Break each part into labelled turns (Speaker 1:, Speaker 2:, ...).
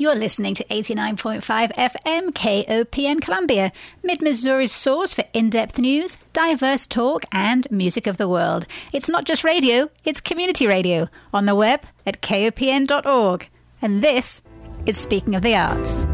Speaker 1: You're listening to 89.5 FM KOPN Columbia, Mid Missouri's source for in depth news, diverse talk, and music of the world. It's not just radio, it's community radio on the web at kopn.org. And this is Speaking of the Arts.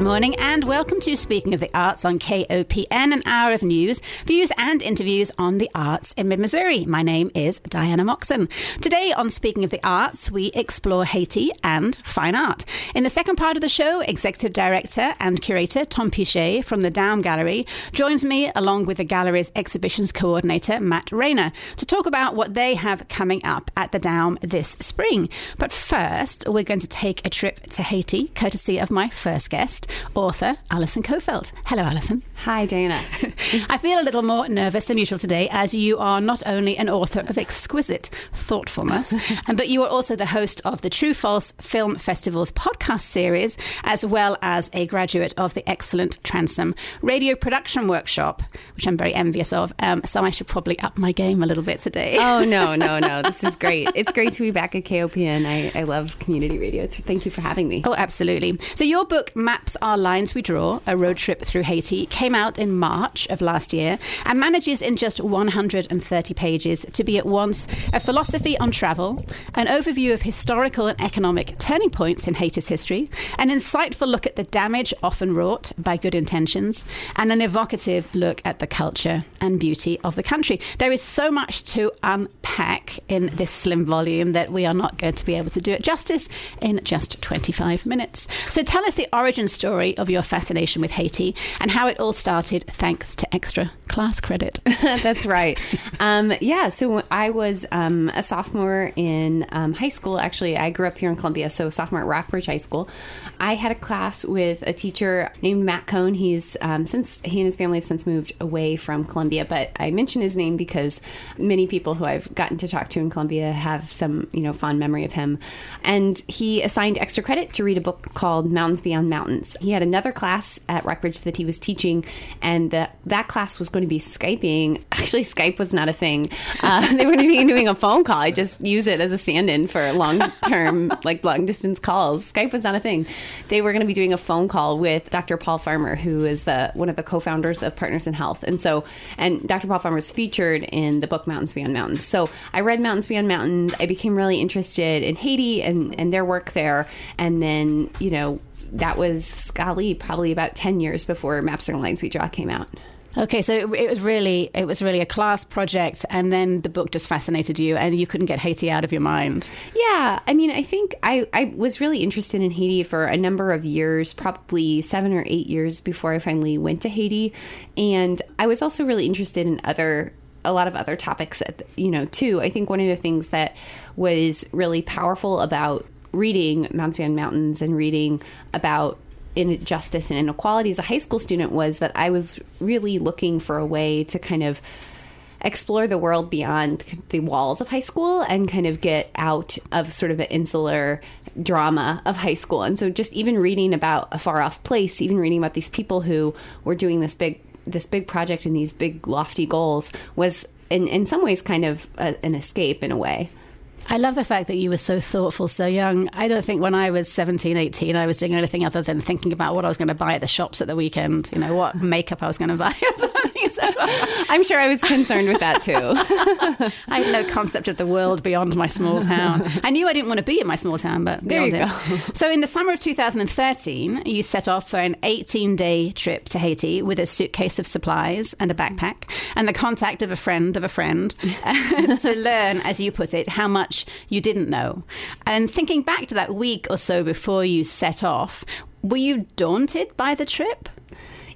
Speaker 1: Good morning and welcome to Speaking of the Arts on KOPN, an hour of news, views, and interviews on the arts in mid Missouri. My name is Diana Moxon. Today on Speaking of the Arts, we explore Haiti and fine art. In the second part of the show, Executive Director and Curator Tom Piché from the Daum Gallery joins me along with the gallery's exhibitions coordinator, Matt Rayner, to talk about what they have coming up at the Daum this spring. But first, we're going to take a trip to Haiti, courtesy of my first guest author Allison Coffelt. Hello, Allison.
Speaker 2: Hi, Dana.
Speaker 1: I feel a little more nervous than usual today, as you are not only an author of exquisite thoughtfulness, but you are also the host of the True False Film Festival's podcast series, as well as a graduate of the excellent Transom Radio Production Workshop, which I'm very envious of. Um, so I should probably up my game a little bit today.
Speaker 2: oh, no, no, no. This is great. It's great to be back at KOPN. I, I love community radio. Thank you for having me.
Speaker 1: Oh, absolutely. So your book, Maps Are Lines We Draw, a road trip through Haiti, came out in March of last year and manages in just 130 pages to be at once a philosophy on travel, an overview of historical and economic turning points in Haiti's history, an insightful look at the damage often wrought by good intentions, and an evocative look at the culture and beauty of the country. There is so much to unpack in this slim volume that we are not going to be able to do it justice in just 25 minutes. So tell us the origin story of your fascination with Haiti and how it all started thanks to extra class credit.
Speaker 2: That's right. Um, yeah, so I was um, a sophomore in um, high school. Actually, I grew up here in Columbia, so sophomore at Rockbridge High School. I had a class with a teacher named Matt Cohn. He's um, since he and his family have since moved away from Columbia, but I mention his name because many people who I've gotten to talk to in Columbia have some you know fond memory of him. And he assigned extra credit to read a book called Mountains Beyond Mountains. He had another class at Rockbridge that he was teaching, and the, that class was going to be Skyping. Actually, Skype was not a thing. Uh, they were going to be doing a phone call. I just use it as a stand-in for long-term, like long-distance calls. Skype was not a thing they were going to be doing a phone call with Dr. Paul Farmer, who is the one of the co-founders of Partners in Health. And so, and Dr. Paul Farmer is featured in the book Mountains Beyond Mountains. So I read Mountains Beyond Mountains. I became really interested in Haiti and, and their work there. And then, you know, that was, golly, probably about 10 years before Maps Are Lines We Draw came out.
Speaker 1: Okay, so it, it, was really it was really a class project, and then the book just fascinated you, and you couldn't get Haiti out of your mind.
Speaker 2: Yeah, I mean, I think I I was really interested in Haiti for a number of years, probably seven or eight years before I finally went to Haiti, and I was also really interested in other a lot of other topics, at, you know, too. I think one of the things that was really powerful about reading Mountains Beyond Mountains and reading about injustice and inequality as a high school student was that I was really looking for a way to kind of explore the world beyond the walls of high school and kind of get out of sort of the insular drama of high school. And so just even reading about a far off place, even reading about these people who were doing this big this big project and these big lofty goals was in in some ways kind of a, an escape in a way.
Speaker 1: I love the fact that you were so thoughtful so young. I don't think when I was 17, 18, I was doing anything other than thinking about what I was going to buy at the shops at the weekend, you know, what makeup I was going to buy
Speaker 2: I'm sure I was concerned with that too.
Speaker 1: I had no concept of the world beyond my small town. I knew I didn't want to be in my small town, but
Speaker 2: there you
Speaker 1: it.
Speaker 2: go.
Speaker 1: So in the summer of 2013, you set off for an 18 day trip to Haiti with a suitcase of supplies and a backpack and the contact of a friend of a friend to learn, as you put it, how much you didn't know. And thinking back to that week or so before you set off, were you daunted by the trip?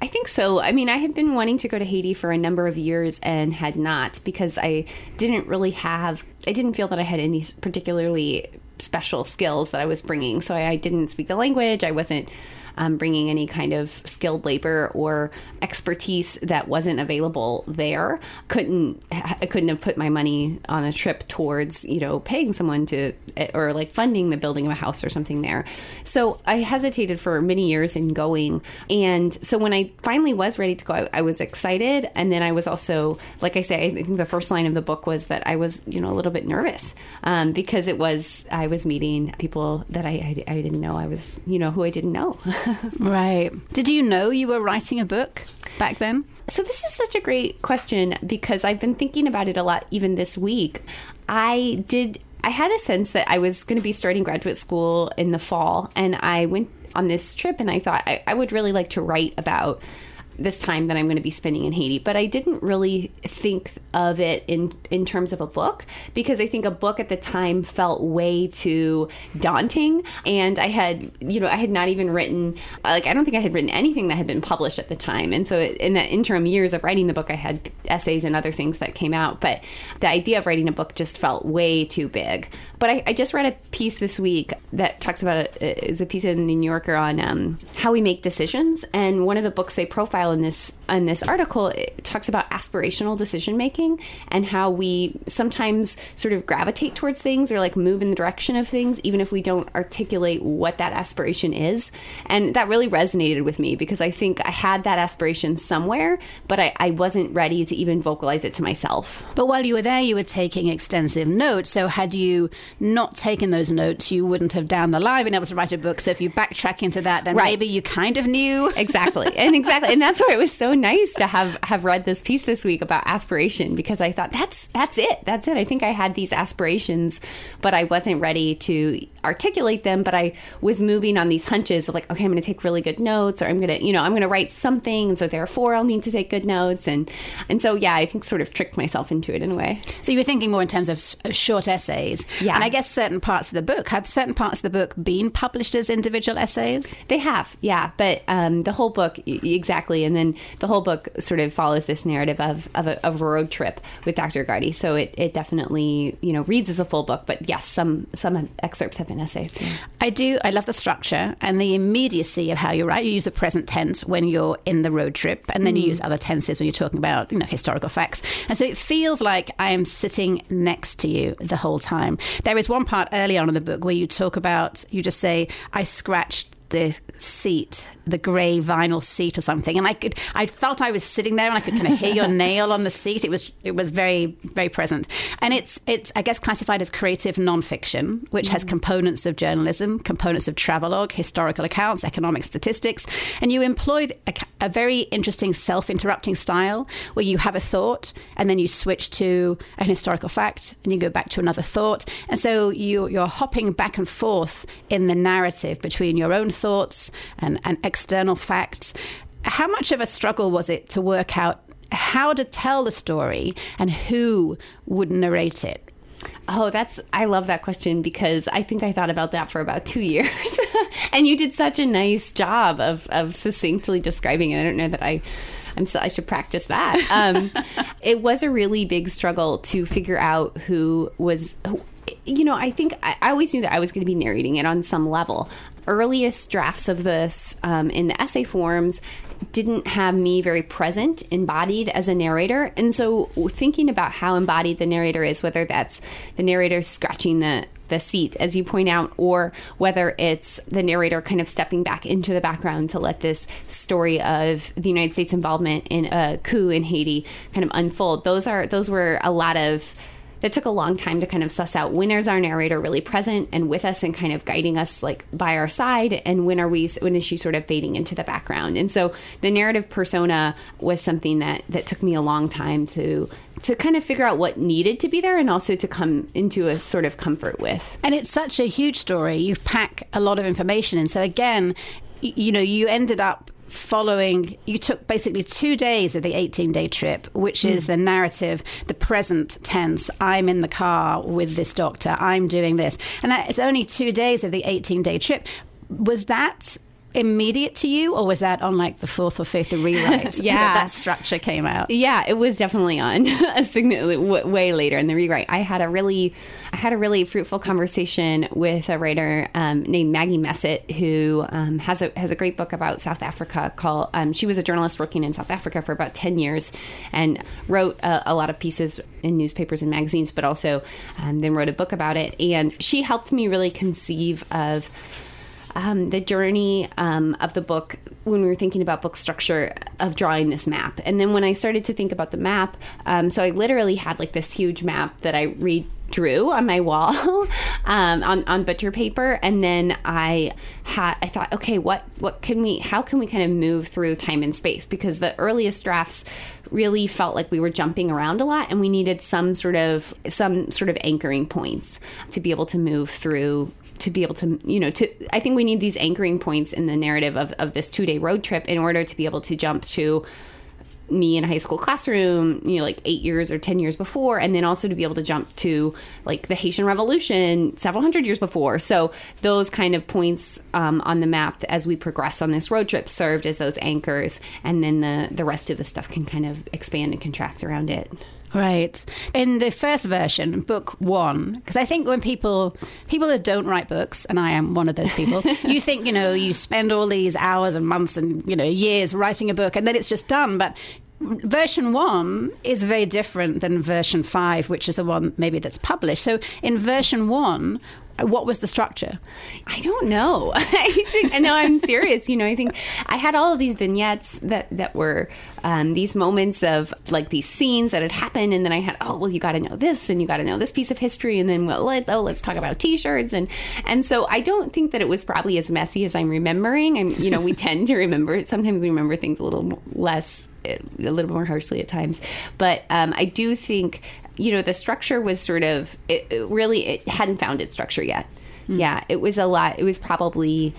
Speaker 2: I think so. I mean, I had been wanting to go to Haiti for a number of years and had not because I didn't really have, I didn't feel that I had any particularly special skills that I was bringing. So I, I didn't speak the language. I wasn't um, bringing any kind of skilled labor or expertise that wasn't available there. Couldn't I couldn't have put my money on a trip towards you know paying someone to or like funding the building of a house or something there. So I hesitated for many years in going, and so when I finally was ready to go, I, I was excited, and then I was also like I say, I think the first line of the book was that I was you know a little bit nervous um, because it was I was meeting people that I, I I didn't know I was you know who I didn't know.
Speaker 1: right. Did you know you were writing a book back then?
Speaker 2: So, this is such a great question because I've been thinking about it a lot even this week. I did, I had a sense that I was going to be starting graduate school in the fall, and I went on this trip and I thought I, I would really like to write about this time that I'm going to be spending in Haiti. But I didn't really think of it in in terms of a book because I think a book at the time felt way too daunting, and I had you know I had not even written like I don't think I had written anything that had been published at the time, and so in the interim years of writing the book, I had essays and other things that came out, but the idea of writing a book just felt way too big. But I, I just read a piece this week that talks about it is a piece in the New Yorker on um, how we make decisions, and one of the books they profile in this in this article talks about aspirational decision making and how we sometimes sort of gravitate towards things or like move in the direction of things even if we don't articulate what that aspiration is. And that really resonated with me because I think I had that aspiration somewhere, but I, I wasn't ready to even vocalize it to myself.
Speaker 1: But while you were there, you were taking extensive notes. So had you not taken those notes, you wouldn't have down the line been able to write a book. So if you backtrack into that, then right. maybe you kind of knew.
Speaker 2: Exactly. And exactly. And that's why it was so nice to have have read this piece this week about aspiration because I thought that's that's it. That's it. I think I had these aspirations, but I wasn't ready to articulate them, but I was moving on these hunches of like, okay, I'm going to take really good notes or I'm going to, you know, I'm going to write something and so therefore I'll need to take good notes and and so yeah, I think sort of tricked myself into it in a way.
Speaker 1: So you were thinking more in terms of uh, short essays.
Speaker 2: Yeah.
Speaker 1: I guess certain parts of the book have certain parts of the book been published as individual essays?
Speaker 2: They have. Yeah, but um, the whole book exactly and then the whole book sort of follows this narrative of, of, a, of a road trip with Dr. Gardy. So it, it definitely, you know, reads as a full book, but yes, some some excerpts have been essays.
Speaker 1: I do. I love the structure and the immediacy of how you write. You use the present tense when you're in the road trip, and then mm. you use other tenses when you're talking about, you know, historical facts. And so it feels like I am sitting next to you the whole time. There is one part early on in the book where you talk about, you just say, I scratched the seat the grey vinyl seat or something, and I could I felt I was sitting there and I could kind of hear your nail on the seat. It was it was very very present, and it's it's I guess classified as creative nonfiction, which mm. has components of journalism, components of travelogue, historical accounts, economic statistics, and you employ a, a very interesting self-interrupting style where you have a thought and then you switch to an historical fact and you go back to another thought, and so you you're hopping back and forth in the narrative between your own thoughts and and external facts. How much of a struggle was it to work out how to tell the story and who would narrate it?
Speaker 2: Oh, that's I love that question because I think I thought about that for about two years, and you did such a nice job of of succinctly describing it. I don't know that I. I'm so I should practice that. Um, it was a really big struggle to figure out who was who, you know, I think I, I, always knew that I was going to be narrating it on some level earliest drafts of this um, in the essay forms didn't have me very present, embodied as a narrator. And so thinking about how embodied the narrator is, whether that's the narrator scratching the the seat, as you point out, or whether it's the narrator kind of stepping back into the background to let this story of the United States involvement in a coup in Haiti kind of unfold. Those are those were a lot of that took a long time to kind of suss out when is our narrator really present and with us and kind of guiding us like by our side and when are we when is she sort of fading into the background. And so the narrative persona was something that that took me a long time to to kind of figure out what needed to be there and also to come into a sort of comfort with.
Speaker 1: And it's such a huge story. You pack a lot of information and so again you know you ended up following, you took basically two days of the 18 day trip, which mm. is the narrative, the present tense. I'm in the car with this doctor, I'm doing this. And that is only two days of the 18 day trip. Was that immediate to you, or was that on like the fourth or fifth rewrite?
Speaker 2: Yeah.
Speaker 1: that, that structure came out.
Speaker 2: Yeah, it was definitely on a significantly w- way later in the rewrite. I had a really, I had a really fruitful conversation with a writer um, named Maggie Messitt, who um, has a has a great book about South Africa called. Um, she was a journalist working in South Africa for about ten years, and wrote a, a lot of pieces in newspapers and magazines, but also um, then wrote a book about it. And she helped me really conceive of um, the journey um, of the book when we were thinking about book structure of drawing this map. And then when I started to think about the map, um, so I literally had like this huge map that I redrew on my wall um, on, on butcher paper. And then I had, I thought, okay, what, what can we, how can we kind of move through time and space? Because the earliest drafts really felt like we were jumping around a lot and we needed some sort of, some sort of anchoring points to be able to move through to be able to you know to i think we need these anchoring points in the narrative of, of this two day road trip in order to be able to jump to me in a high school classroom you know like eight years or ten years before and then also to be able to jump to like the haitian revolution several hundred years before. So those kind of points um, on the map as we progress on this road trip served as those anchors and then the the rest of the stuff can kind of expand and contract around it
Speaker 1: Right. In the first version, book one, because I think when people people that don't write books, and I am one of those people, you think you know you spend all these hours and months and you know years writing a book, and then it's just done. But version one is very different than version five, which is the one maybe that's published. So in version one, what was the structure?
Speaker 2: I don't know. I think, no, I'm serious. You know, I think I had all of these vignettes that that were um, these moments of like these scenes that had happened, and then I had, oh, well, you got to know this, and you got to know this piece of history, and then well, let, oh, let's talk about T-shirts, and and so I don't think that it was probably as messy as I'm remembering. I'm, you know, we tend to remember sometimes we remember things a little less, a little more harshly at times, but um, I do think you know the structure was sort of it, it really it hadn't found its structure yet mm. yeah it was a lot it was probably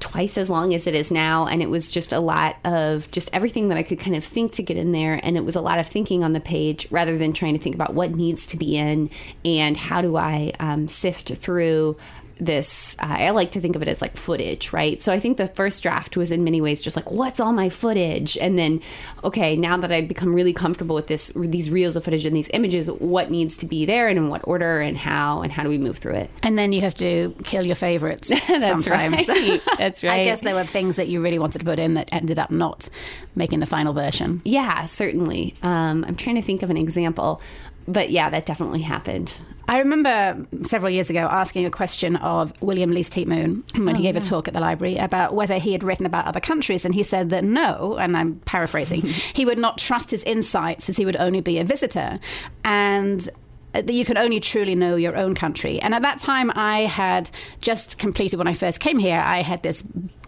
Speaker 2: twice as long as it is now and it was just a lot of just everything that i could kind of think to get in there and it was a lot of thinking on the page rather than trying to think about what needs to be in and how do i um, sift through this uh, i like to think of it as like footage right? So i think the first draft was in many ways just like what's all my footage? And then okay now that i've become really comfortable with this these reels of footage and these images what needs to be there and in what order and how and how do we move through it?
Speaker 1: And then you have to kill your favorites
Speaker 2: that's
Speaker 1: sometimes.
Speaker 2: right. that's right.
Speaker 1: i guess there were things that you really wanted to put in that ended up not making the final version.
Speaker 2: Yeah certainly. Um, i'm trying to think of an example but yeah that definitely happened
Speaker 1: I remember several years ago asking a question of William Least Heat-Moon when oh, he gave yeah. a talk at the library about whether he had written about other countries, and he said that no, and I'm paraphrasing, he would not trust his insights as he would only be a visitor. And that you can only truly know your own country. And at that time, I had just completed when I first came here. I had this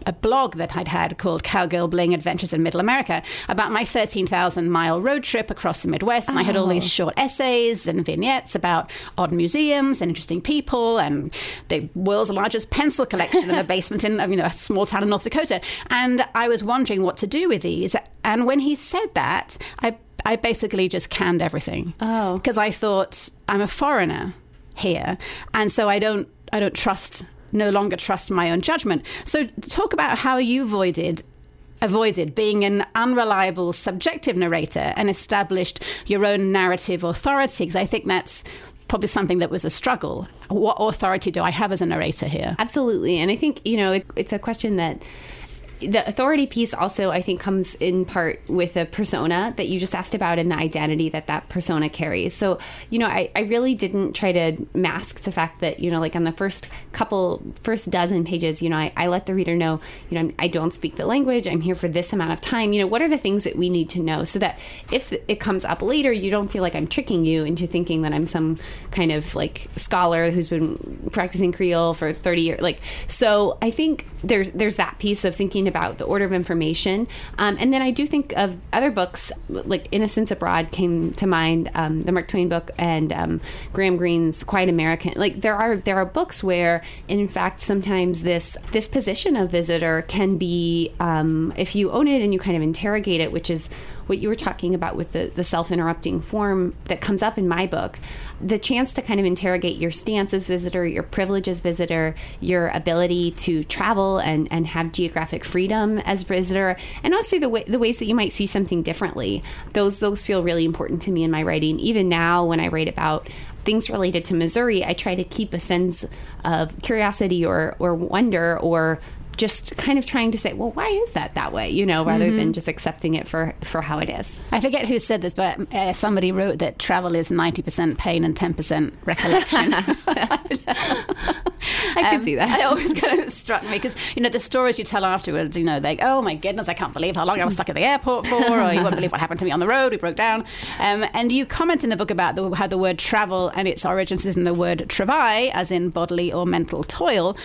Speaker 1: a blog that I'd had called Cowgirl Bling Adventures in Middle America about my 13,000 mile road trip across the Midwest. And oh. I had all these oh. short essays and vignettes about odd museums and interesting people and the world's largest pencil collection in a basement in you know a small town in North Dakota. And I was wondering what to do with these. And when he said that, I I basically just canned everything.
Speaker 2: Oh.
Speaker 1: Because I thought I'm a foreigner here. And so I don't I don't trust no longer trust my own judgment. So talk about how you avoided avoided being an unreliable subjective narrator and established your own narrative authority because I think that's probably something that was a struggle. What authority do I have as a narrator here?
Speaker 2: Absolutely. And I think, you know, it, it's a question that the authority piece also i think comes in part with a persona that you just asked about and the identity that that persona carries. So you know I, I really didn't try to mask the fact that you know like on the first couple first dozen pages you know i, I let the reader know you know i don't speak the language i'm here for this amount of time. You know what are the things that we need to know so that if it comes up later you don't feel like i'm tricking you into thinking that i'm some kind of like scholar who's been practicing creole for 30 years like so i think there's there's that piece of thinking about the order of information. Um, and then I do think of other books, like Innocents Abroad came to mind, um, the Mark Twain book, and um, Graham Greene's Quiet American. Like there are there are books where, in fact, sometimes this this position of visitor can be, um, if you own it and you kind of interrogate it, which is what you were talking about with the, the self interrupting form that comes up in my book, the chance to kind of interrogate your stance as visitor, your privilege as visitor, your ability to travel and, and have geographic freedom as visitor, and also the the ways that you might see something differently. Those those feel really important to me in my writing. Even now, when I write about things related to Missouri, I try to keep a sense of curiosity or or wonder or just kind of trying to say, well, why is that that way? You know, rather mm-hmm. than just accepting it for for how it is.
Speaker 1: I forget who said this, but uh, somebody wrote that travel is ninety percent pain and ten percent recollection.
Speaker 2: I can um, see that.
Speaker 1: It always kind of struck me because you know the stories you tell afterwards. You know, like oh my goodness, I can't believe how long I was stuck at the airport for, or you won't believe what happened to me on the road. We broke down. Um, and you comment in the book about the, how the word travel and its origins is in the word travail, as in bodily or mental toil.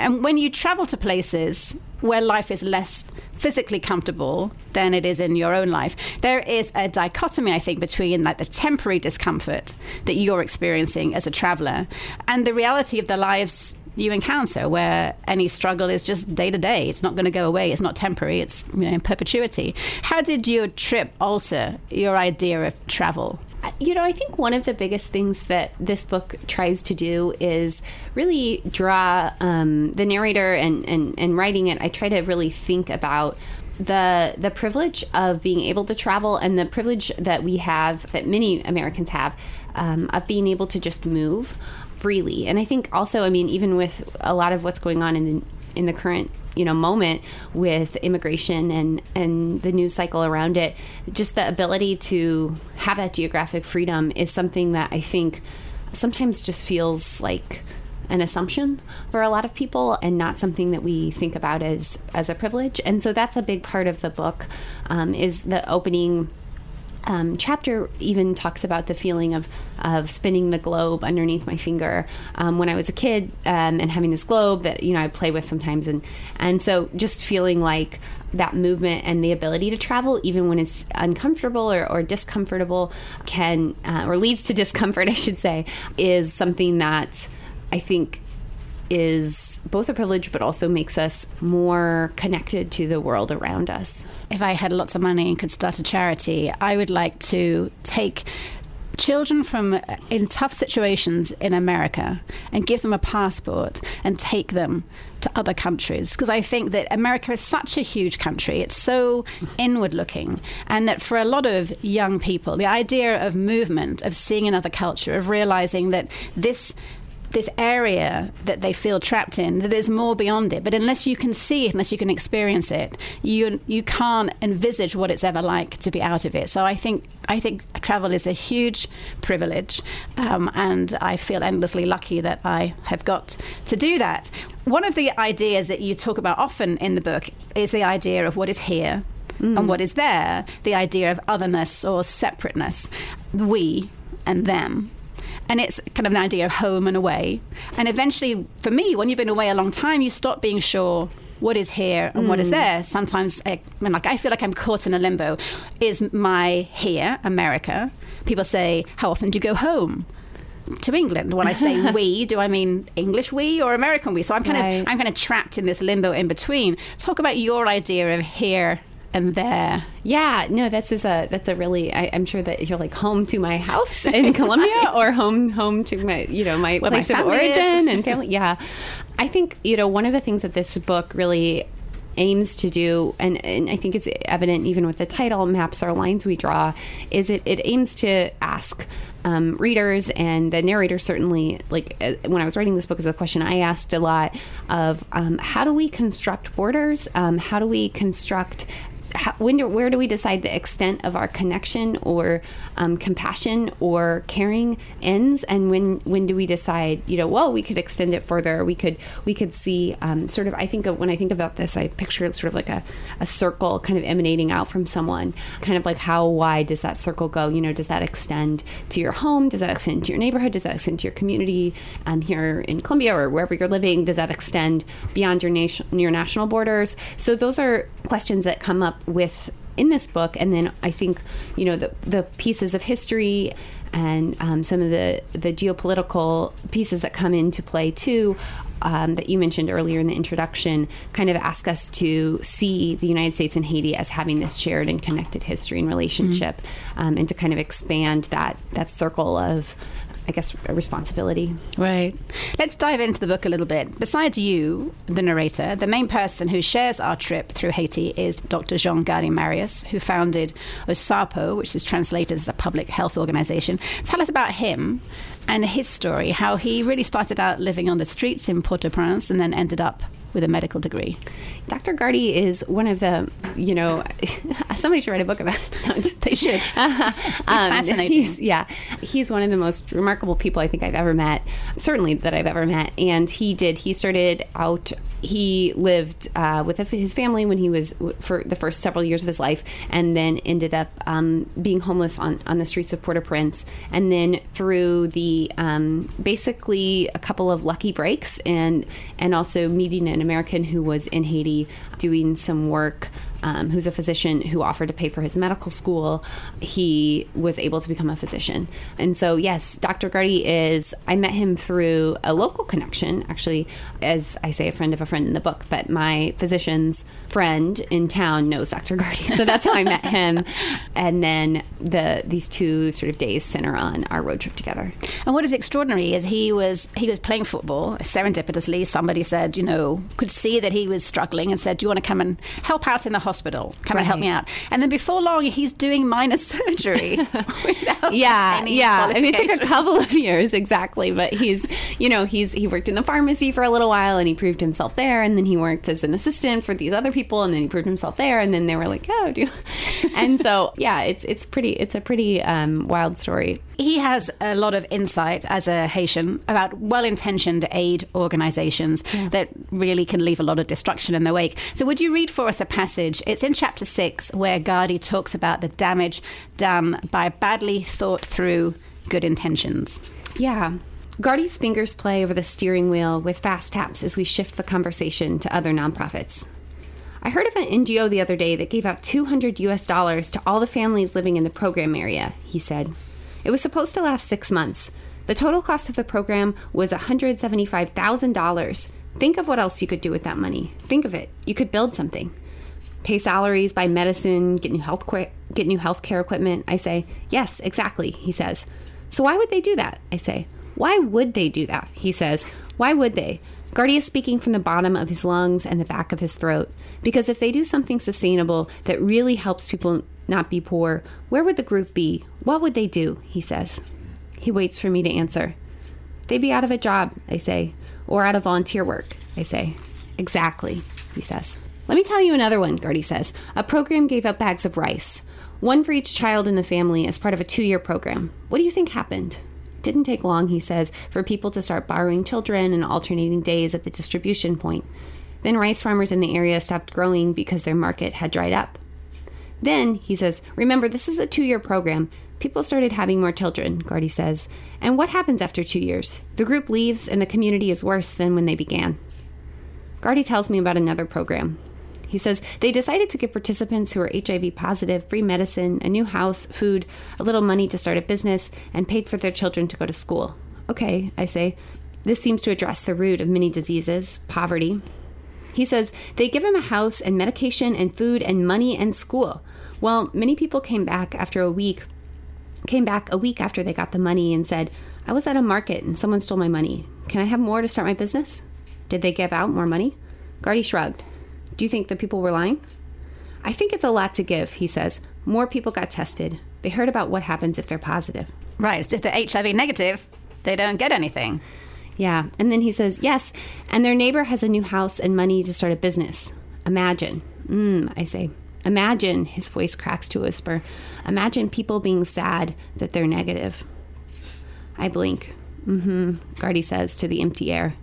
Speaker 1: And when you travel to places where life is less physically comfortable than it is in your own life, there is a dichotomy, I think, between like the temporary discomfort that you're experiencing as a traveler and the reality of the lives you encounter where any struggle is just day to day. It's not going to go away. It's not temporary. It's you know, in perpetuity. How did your trip alter your idea of travel?
Speaker 2: You know, I think one of the biggest things that this book tries to do is really draw um, the narrator and, and, and writing it. I try to really think about the the privilege of being able to travel and the privilege that we have that many Americans have um, of being able to just move freely. And I think also, I mean, even with a lot of what's going on in the in the current you know moment with immigration and and the news cycle around it. Just the ability to have that geographic freedom is something that i think sometimes just feels like an assumption for a lot of people and not something that we think about as as a privilege. And so that's a big part of the book um, is the opening um, chapter even talks about the feeling of of spinning the globe underneath my finger. Um, when I was a kid um, and having this globe that you know I play with sometimes and and so just feeling like that movement and the ability to travel even when it's uncomfortable or, or discomfortable can uh, or leads to discomfort I should say is something that I think is both a privilege but also makes us more connected to the world around us.
Speaker 1: If I had lots of money and could start a charity, I would like to take children from uh, in tough situations in America and give them a passport and take them to other countries. Because I think that America is such a huge country. It's so inward looking. And that for a lot of young people the idea of movement of seeing another culture of realizing that this this area that they feel trapped in, that there's more beyond it. But unless you can see it, unless you can experience it, you you can't envisage what it's ever like to be out of it. So I think I think travel is a huge privilege, um, and I feel endlessly lucky that I have got to do that. One of the ideas that you talk about often in the book is the idea of what is here. Mm. And what is there, the idea of otherness or separateness, we and them and it's kind of an idea of home and away. And eventually, for me, when you've been away a long time, you stop being sure what is here and mm. what is mm. there. Sometimes, I, mean, like I feel like I'm caught in a limbo. Is my here America? People say, "How often do you go home?" to England. When I say we, do I mean English we or American we? So I'm kind right. of I'm kind of trapped in this limbo in between. Talk about your idea of here and there.
Speaker 2: Yeah, no, this is a that's a really. I, am sure that you're like home to my house in Columbia or home home to my you know my Where place my of origin is. and family. Yeah, I think you know one of the things that this book really aims to do, and, and I think it's evident even with the title, Maps Are Lines We Draw, is it, it aims to ask um, readers and the narrator certainly, like uh, when I was writing this book, is a question I asked a lot of um, how do we construct borders? Um, how do we construct how, when do, where do we decide the extent of our connection or um, compassion or caring ends, and when when do we decide, you know, well, we could extend it further. We could we could see um, sort of. I think of, when I think about this, I picture it sort of like a, a circle kind of emanating out from someone. Kind of like how wide does that circle go? You know, does that extend to your home? Does that extend to your neighborhood? Does that extend to your community um, here in Columbia or wherever you're living? Does that extend beyond your nation your national borders? So those are questions that come up with in this book. And then I think, you know, the, the pieces of history and um, some of the, the geopolitical pieces that come into play too um, that you mentioned earlier in the introduction kind of ask us to see the United States and Haiti as having this shared and connected history and relationship, mm-hmm. um, and to kind of expand that that circle of I guess, a responsibility.
Speaker 1: Right. Let's dive into the book a little bit. Besides you, the narrator, the main person who shares our trip through Haiti is Dr. Jean Gardy Marius, who founded OSAPO, which is translated as a public health organization. Tell us about him and his story, how he really started out living on the streets in Port au Prince and then ended up with a medical degree.
Speaker 2: Dr. Gardy is one of the, you know, somebody should write a book about.
Speaker 1: No, just, they should.
Speaker 2: He's um, fascinating. He's, yeah, he's one of the most remarkable people I think I've ever met, certainly that I've ever met. And he did, he started out, he lived uh, with his family when he was for the first several years of his life, and then ended up um, being homeless on, on the streets of Port au Prince. And then through the um, basically a couple of lucky breaks and, and also meeting an an American who was in Haiti doing some work um, who's a physician who offered to pay for his medical school, he was able to become a physician. And so, yes, Dr. Gardy is, I met him through a local connection, actually, as I say, a friend of a friend in the book, but my physician's friend in town knows Dr. Gardy. So that's how I met him. And then the these two sort of days center on our road trip together.
Speaker 1: And what is extraordinary is he was he was playing football serendipitously. Somebody said, you know, could see that he was struggling and said, "Do you want to come and help out in the hospital. Come right. and help me out. And then before long, he's doing minor surgery.
Speaker 2: yeah, yeah. I mean, it took a couple of years exactly, but he's, you know, he's he worked in the pharmacy for a little while and he proved himself there, and then he worked as an assistant for these other people, and then he proved himself there, and then they were like, oh, do. and so yeah, it's it's pretty it's a pretty um, wild story.
Speaker 1: He has a lot of insight as a Haitian about well-intentioned aid organizations yeah. that really can leave a lot of destruction in their wake. So, would you read for us a passage? It's in chapter six where Gardy talks about the damage done by badly thought through good intentions.
Speaker 2: Yeah. Gardy's fingers play over the steering wheel with fast taps as we shift the conversation to other nonprofits. I heard of an NGO the other day that gave out 200 US dollars to all the families living in the program area, he said. It was supposed to last six months. The total cost of the program was $175,000. Think of what else you could do with that money. Think of it. You could build something pay salaries, buy medicine, get new health care, get new healthcare equipment. I say, "Yes, exactly." He says. "So why would they do that?" I say. "Why would they do that?" He says. "Why would they?" Gardy is speaking from the bottom of his lungs and the back of his throat. Because if they do something sustainable that really helps people not be poor, where would the group be? What would they do? He says. He waits for me to answer. They'd be out of a job, I say, or out of volunteer work, I say. Exactly, he says. Let me tell you another one, Gardy says. A program gave out bags of rice, one for each child in the family as part of a two year program. What do you think happened? Didn't take long, he says, for people to start borrowing children and alternating days at the distribution point. Then rice farmers in the area stopped growing because their market had dried up. Then, he says, remember, this is a two year program. People started having more children, Gardy says. And what happens after two years? The group leaves and the community is worse than when they began. Gardy tells me about another program, he says they decided to give participants who are HIV positive free medicine, a new house, food, a little money to start a business, and paid for their children to go to school. Okay, I say. This seems to address the root of many diseases poverty. He says they give him a house and medication and food and money and school. Well, many people came back after a week, came back a week after they got the money and said, I was at a market and someone stole my money. Can I have more to start my business? Did they give out more money? Gardy shrugged. Do you think the people were lying? I think it's a lot to give, he says. More people got tested. They heard about what happens if they're positive.
Speaker 1: Right. So if they're HIV negative, they don't get anything.
Speaker 2: Yeah. And then he says, yes. And their neighbor has a new house and money to start a business. Imagine. Mm, I say. Imagine, his voice cracks to a whisper. Imagine people being sad that they're negative. I blink. Mm hmm, Gardy says to the empty air.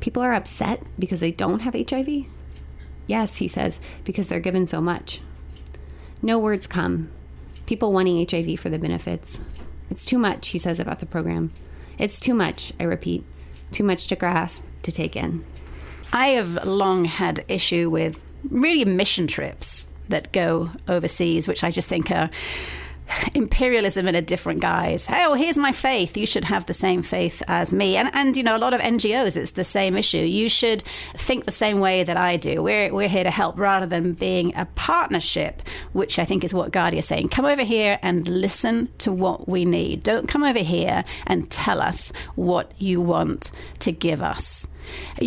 Speaker 2: People are upset because they don't have HIV? Yes, he says, because they're given so much. No words come. People wanting HIV for the benefits. It's too much, he says about the program. It's too much, I repeat. Too much to grasp, to take in.
Speaker 1: I have long had issue with really mission trips that go overseas, which I just think are imperialism in a different guise. Oh, here's my faith. You should have the same faith as me. And and you know, a lot of NGOs, it's the same issue. You should think the same way that I do. We're we're here to help rather than being a partnership, which I think is what Gardy is saying. Come over here and listen to what we need. Don't come over here and tell us what you want to give us.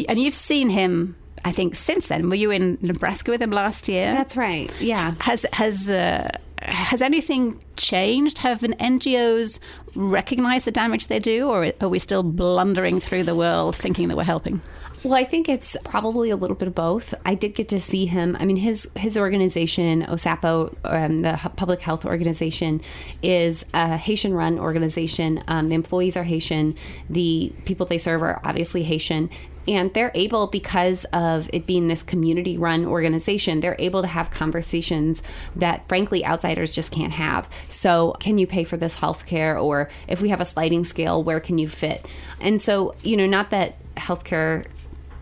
Speaker 1: And you've seen him I think since then. Were you in Nebraska with him last year?
Speaker 2: That's right. Yeah.
Speaker 1: Has has uh, has anything changed? Have NGOs recognized the damage they do, or are we still blundering through the world thinking that we're helping?
Speaker 2: Well, I think it's probably a little bit of both. I did get to see him. I mean, his his organization, OSAPO, um, the public health organization, is a Haitian-run organization. Um, the employees are Haitian. The people they serve are obviously Haitian, and they're able because of it being this community run organization they're able to have conversations that frankly outsiders just can't have. So can you pay for this health care or if we have a sliding scale where can you fit? And so you know not that healthcare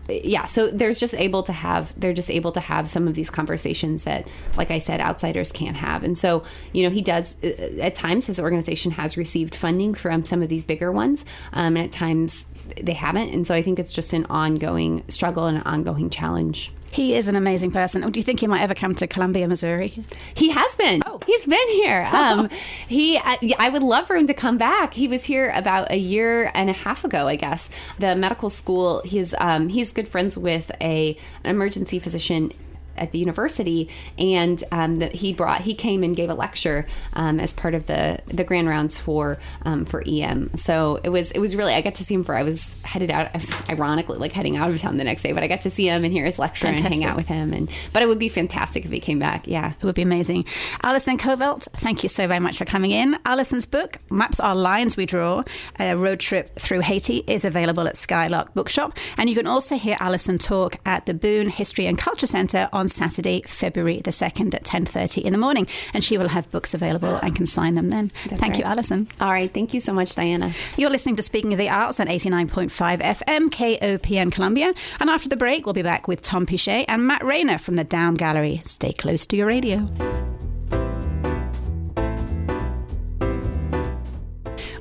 Speaker 2: yeah so there's just able to have they're just able to have some of these conversations that like i said outsiders can't have. And so you know he does uh, at times his organization has received funding from some of these bigger ones um, and at times they haven't. And so I think it's just an ongoing struggle and an ongoing challenge.
Speaker 1: He is an amazing person. Do you think he might ever come to Columbia, Missouri?
Speaker 2: He has been. Oh. He's been here. Um, he, I would love for him to come back. He was here about a year and a half ago, I guess. The medical school. He's um, he's good friends with a an emergency physician at the university, and um, the, he brought he came and gave a lecture um, as part of the the grand rounds for um, for EM. So it was it was really I got to see him for I was headed out I was ironically like heading out of town the next day, but I got to see him and hear his lecture fantastic. and hang out with him. And but it would be fantastic if he came back. Yeah,
Speaker 1: it would be amazing. Allison Coffelt, thank you so very much for coming in. Allison's book Maps Are Lines We Draw: A Road Trip Through Haiti is available at Skylark Bookshop, and you can also hear Allison talk at the Boone History and Culture Center on on Saturday, February the 2nd at 10.30 in the morning. And she will have books available and can sign them then. That's Thank right. you, Allison.
Speaker 2: All right. Thank you so much, Diana.
Speaker 1: You're listening to Speaking of the Arts on 89.5 FM, KOPN Columbia. And after the break, we'll be back with Tom Piché and Matt Rayner from the Daum Gallery. Stay close to your radio.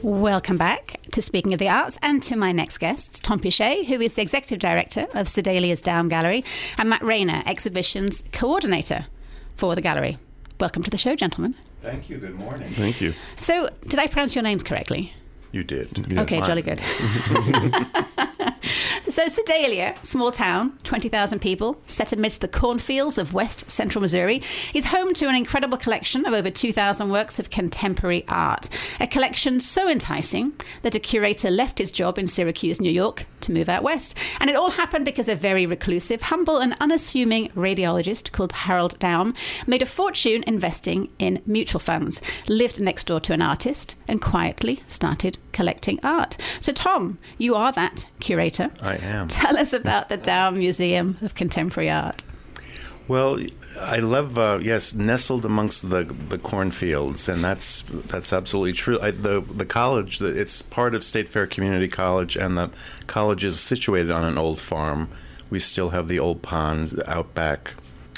Speaker 1: Welcome back to Speaking of the Arts and to my next guests, Tom Piché, who is the Executive Director of Sedalia's Daum Gallery, and Matt Rayner, Exhibitions Coordinator for the gallery. Welcome to the show, gentlemen.
Speaker 3: Thank you. Good morning.
Speaker 4: Thank you.
Speaker 1: So, did I pronounce your names correctly?
Speaker 3: You did.
Speaker 1: okay, jolly good. so, Sedalia, small town, 20,000 people, set amidst the cornfields of west central Missouri, is home to an incredible collection of over 2,000 works of contemporary art. A collection so enticing that a curator left his job in Syracuse, New York, to move out west. And it all happened because a very reclusive, humble, and unassuming radiologist called Harold Daum made a fortune investing in mutual funds, lived next door to an artist, and quietly started collecting art. So, Tom, you are that curator.
Speaker 3: I am.
Speaker 1: Tell us about the Daum Museum of Contemporary Art.
Speaker 3: Well, I love uh, yes, nestled amongst the the cornfields, and that's that's absolutely true. I, the the college, the, it's part of State Fair Community College, and the college is situated on an old farm. We still have the old pond out back,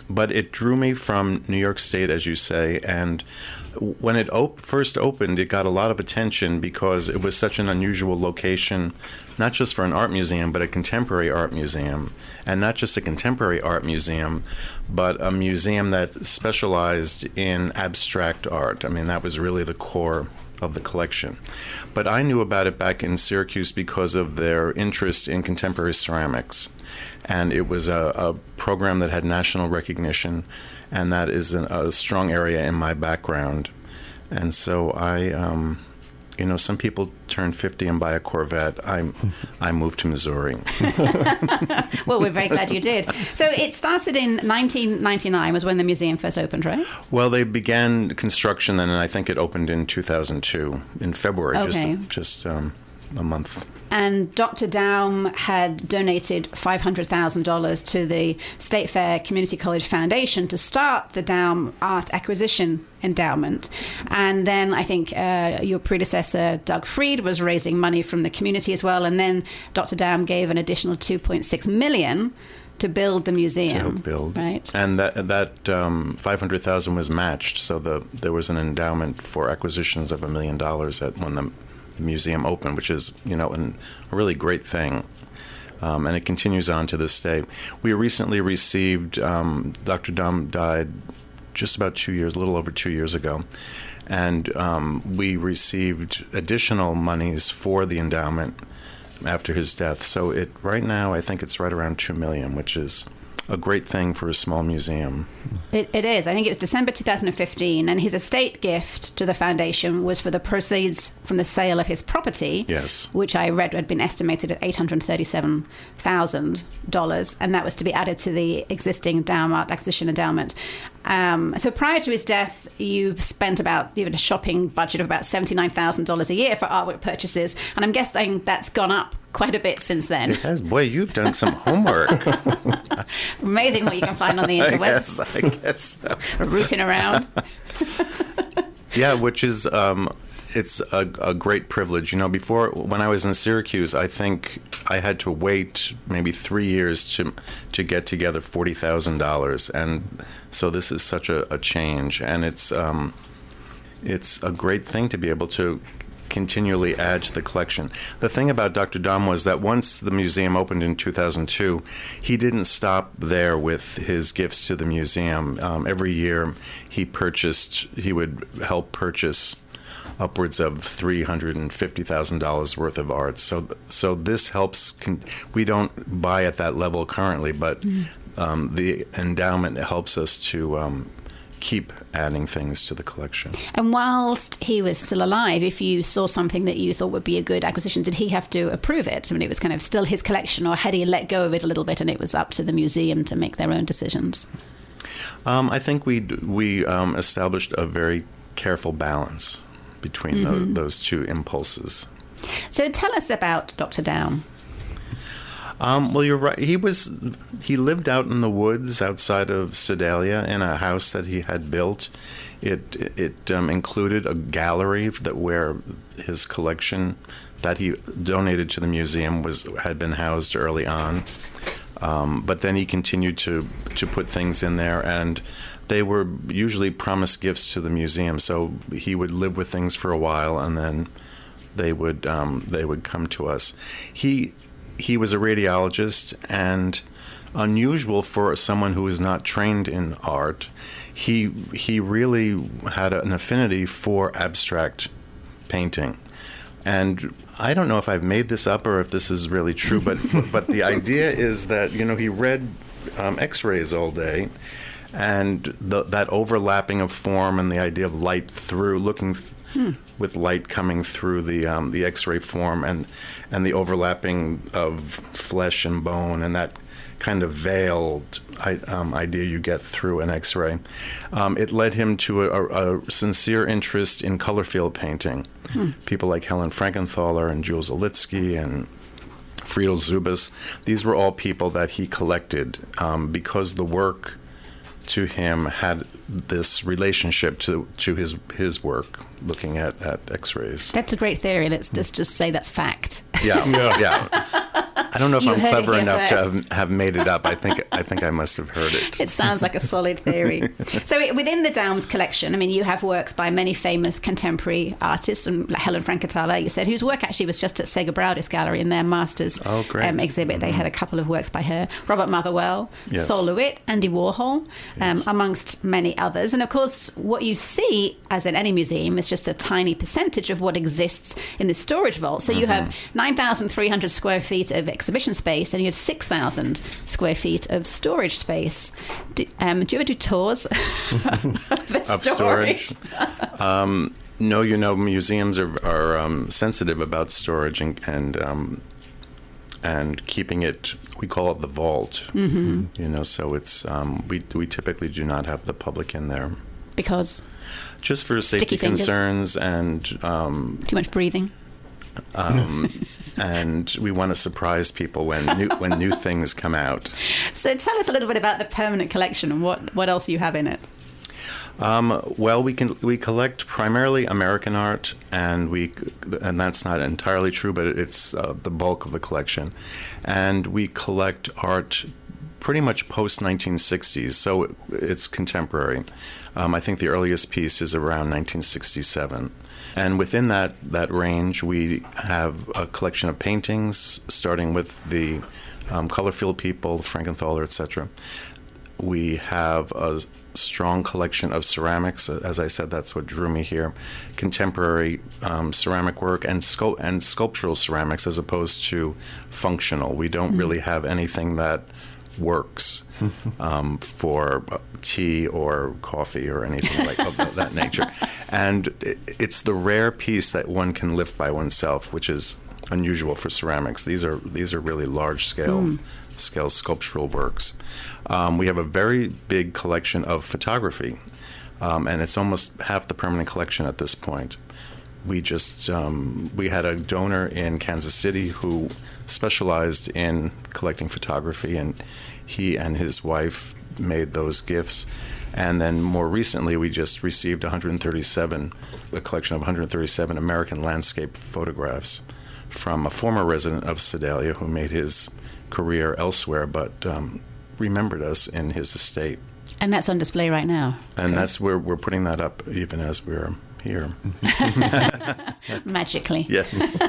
Speaker 3: but it drew me from New York State, as you say, and when it op- first opened, it got a lot of attention because it was such an unusual location, not just for an art museum, but a contemporary art museum. And not just a contemporary art museum, but a museum that specialized in abstract art. I mean, that was really the core of the collection. But I knew about it back in Syracuse because of their interest in contemporary ceramics. And it was a, a program that had national recognition and that is an, a strong area in my background. And so I, um, you know, some people turn 50 and buy a Corvette. I, I moved to Missouri.
Speaker 1: well, we're very glad you did. So it started in 1999 was when the museum first opened, right?
Speaker 3: Well, they began construction then, and I think it opened in 2002 in February, okay. just, just um, a month
Speaker 1: and Dr. Daum had donated $500,000 to the State Fair Community College Foundation to start the Daum Art Acquisition Endowment. And then I think uh, your predecessor, Doug Freed, was raising money from the community as well. And then Dr. Daum gave an additional 2.6 million to build the museum.
Speaker 3: to help build.
Speaker 1: Right.
Speaker 3: And that that um, five hundred thousand was matched, so the there was an endowment for acquisitions of a million dollars at when the, the museum open, which is you know an, a really great thing. Um, and it continues on to this day. We recently received um, Dr. Daum died just about two years, a little over two years ago, and um, we received additional monies for the endowment after his death. So it right now, I think it's right around two million, which is a great thing for a small museum.
Speaker 1: It, it is. I think it was December 2015, and his estate gift to the foundation was for the proceeds from the sale of his property.
Speaker 3: Yes.
Speaker 1: Which I read had been estimated at $837,000, and that was to be added to the existing endowment, acquisition endowment. Um, so prior to his death, you spent about you had a shopping budget of about $79,000 a year for artwork purchases, and I'm guessing that's gone up quite a bit since then.
Speaker 3: It has. Boy, you've done some homework.
Speaker 1: Amazing what you can find on the
Speaker 3: I
Speaker 1: interwebs,
Speaker 3: guess. I guess. So.
Speaker 1: rooting around.
Speaker 3: Yeah, which is um, it's a, a great privilege. You know, before when I was in Syracuse, I think I had to wait maybe three years to to get together forty thousand dollars, and so this is such a, a change, and it's um, it's a great thing to be able to continually add to the collection. The thing about Dr. Daum was that once the museum opened in 2002, he didn't stop there with his gifts to the museum. Um, every year, he purchased, he would help purchase upwards of three hundred and fifty thousand dollars worth of art. So, so this helps. Con- we don't buy at that level currently, but um, the endowment helps us to. Um, keep adding things to the collection.
Speaker 1: And whilst he was still alive, if you saw something that you thought would be a good acquisition, did he have to approve it? I mean, it was kind of still his collection, or had he let go of it a little bit and it was up to the museum to make their own decisions?
Speaker 3: Um, I think we we um, established a very careful balance between tho- those two impulses.
Speaker 1: So tell us about Dr. Daum.
Speaker 3: Um, well, you're right. He was he lived out in the woods outside of Sedalia in a house that he had built. It it um, included a gallery that where his collection that he donated to the museum was had been housed early on. Um, but then he continued to to put things in there, and they were usually promised gifts to the museum. So he would live with things for a while, and then they would um, they would come to us. He he was a radiologist, and unusual for someone who is not trained in art. He he really had an affinity for abstract painting. And I don't know if I've made this up or if this is really true, but but the idea is that you know he read um, X-rays all day, and the, that overlapping of form and the idea of light through looking th- with light coming through the um, the X-ray form and and the overlapping of flesh and bone and that kind of veiled I, um, idea you get through an X-ray. Um, it led him to a, a, sincere interest in color field painting. People like Helen Frankenthaler and Jules Olitski and Friedel Dzubas. These were all people that he collected um, because the work to him had this relationship to to his his work, looking at, at X-rays.
Speaker 1: That's a great theory. Let's just, just say that's fact.
Speaker 3: Yeah, yeah. I don't know if
Speaker 1: You
Speaker 3: I'm clever
Speaker 1: here
Speaker 3: enough to have, have made it up. I think I think I must have heard it.
Speaker 1: It sounds like a solid theory. so, within the Daum's collection, I mean, you have works by many famous contemporary artists, and like Helen Frankenthaler, you said, whose work actually was just at Sager Braudis Gallery in their Masters
Speaker 3: Oh, great.
Speaker 1: um, exhibit. They had a couple of works by her. Robert Motherwell,
Speaker 3: Yes.
Speaker 1: Sol LeWitt, Andy Warhol, um,
Speaker 3: Yes.
Speaker 1: amongst many others. And of course, what you see, as in any museum, is just a tiny percentage of what exists in the storage vault. So, you have 9,300 square feet of exhibition space, and you have 6,000 square feet of storage space. Do, um, do you ever do tours Of
Speaker 3: storage. um, no, you know, museums are, are um, sensitive about storage and and, um, and keeping it. We call it the vault. Mm-hmm. You know, so it's um, we we typically do not have the public in there,
Speaker 1: Because
Speaker 3: just for safety concerns and um,
Speaker 1: too much breathing.
Speaker 3: um, and we want to surprise people when new when new things come out.
Speaker 1: So, tell us a little bit about the permanent collection and what, what else you have in it.
Speaker 3: Um, well, we can we collect primarily American art, and we and that's not entirely true, but it's uh, the bulk of the collection, and we collect art pretty much post 1960s, so it's contemporary. Um, I think the earliest piece is around 1967. And within that, that range, we have a collection of paintings, starting with the um, Colorfield people, Frankenthaler, etc. We have a strong collection of ceramics. As I said, that's what drew me here. Contemporary um, ceramic work and, sculpt- and sculptural ceramics as opposed to functional. We don't mm-hmm. really have anything that works um, for tea or coffee or anything like of that nature. And it's the rare piece that one can lift by oneself, which is unusual for ceramics. These are these are really large scale mm. scale sculptural works. Um, we have a very big collection of photography, um, and it's almost half the permanent collection at this point. We just um, we had a donor in Kansas City who specialized in collecting photography, and he and his wife made those gifts. And then more recently, we just received 137, a collection of 137 American landscape photographs from a former resident of Sedalia who made his career elsewhere, but um, remembered us in his estate.
Speaker 1: And that's on display right now.
Speaker 3: And okay. that's where we're putting that up even as we're here.
Speaker 1: Magically.
Speaker 3: Yes.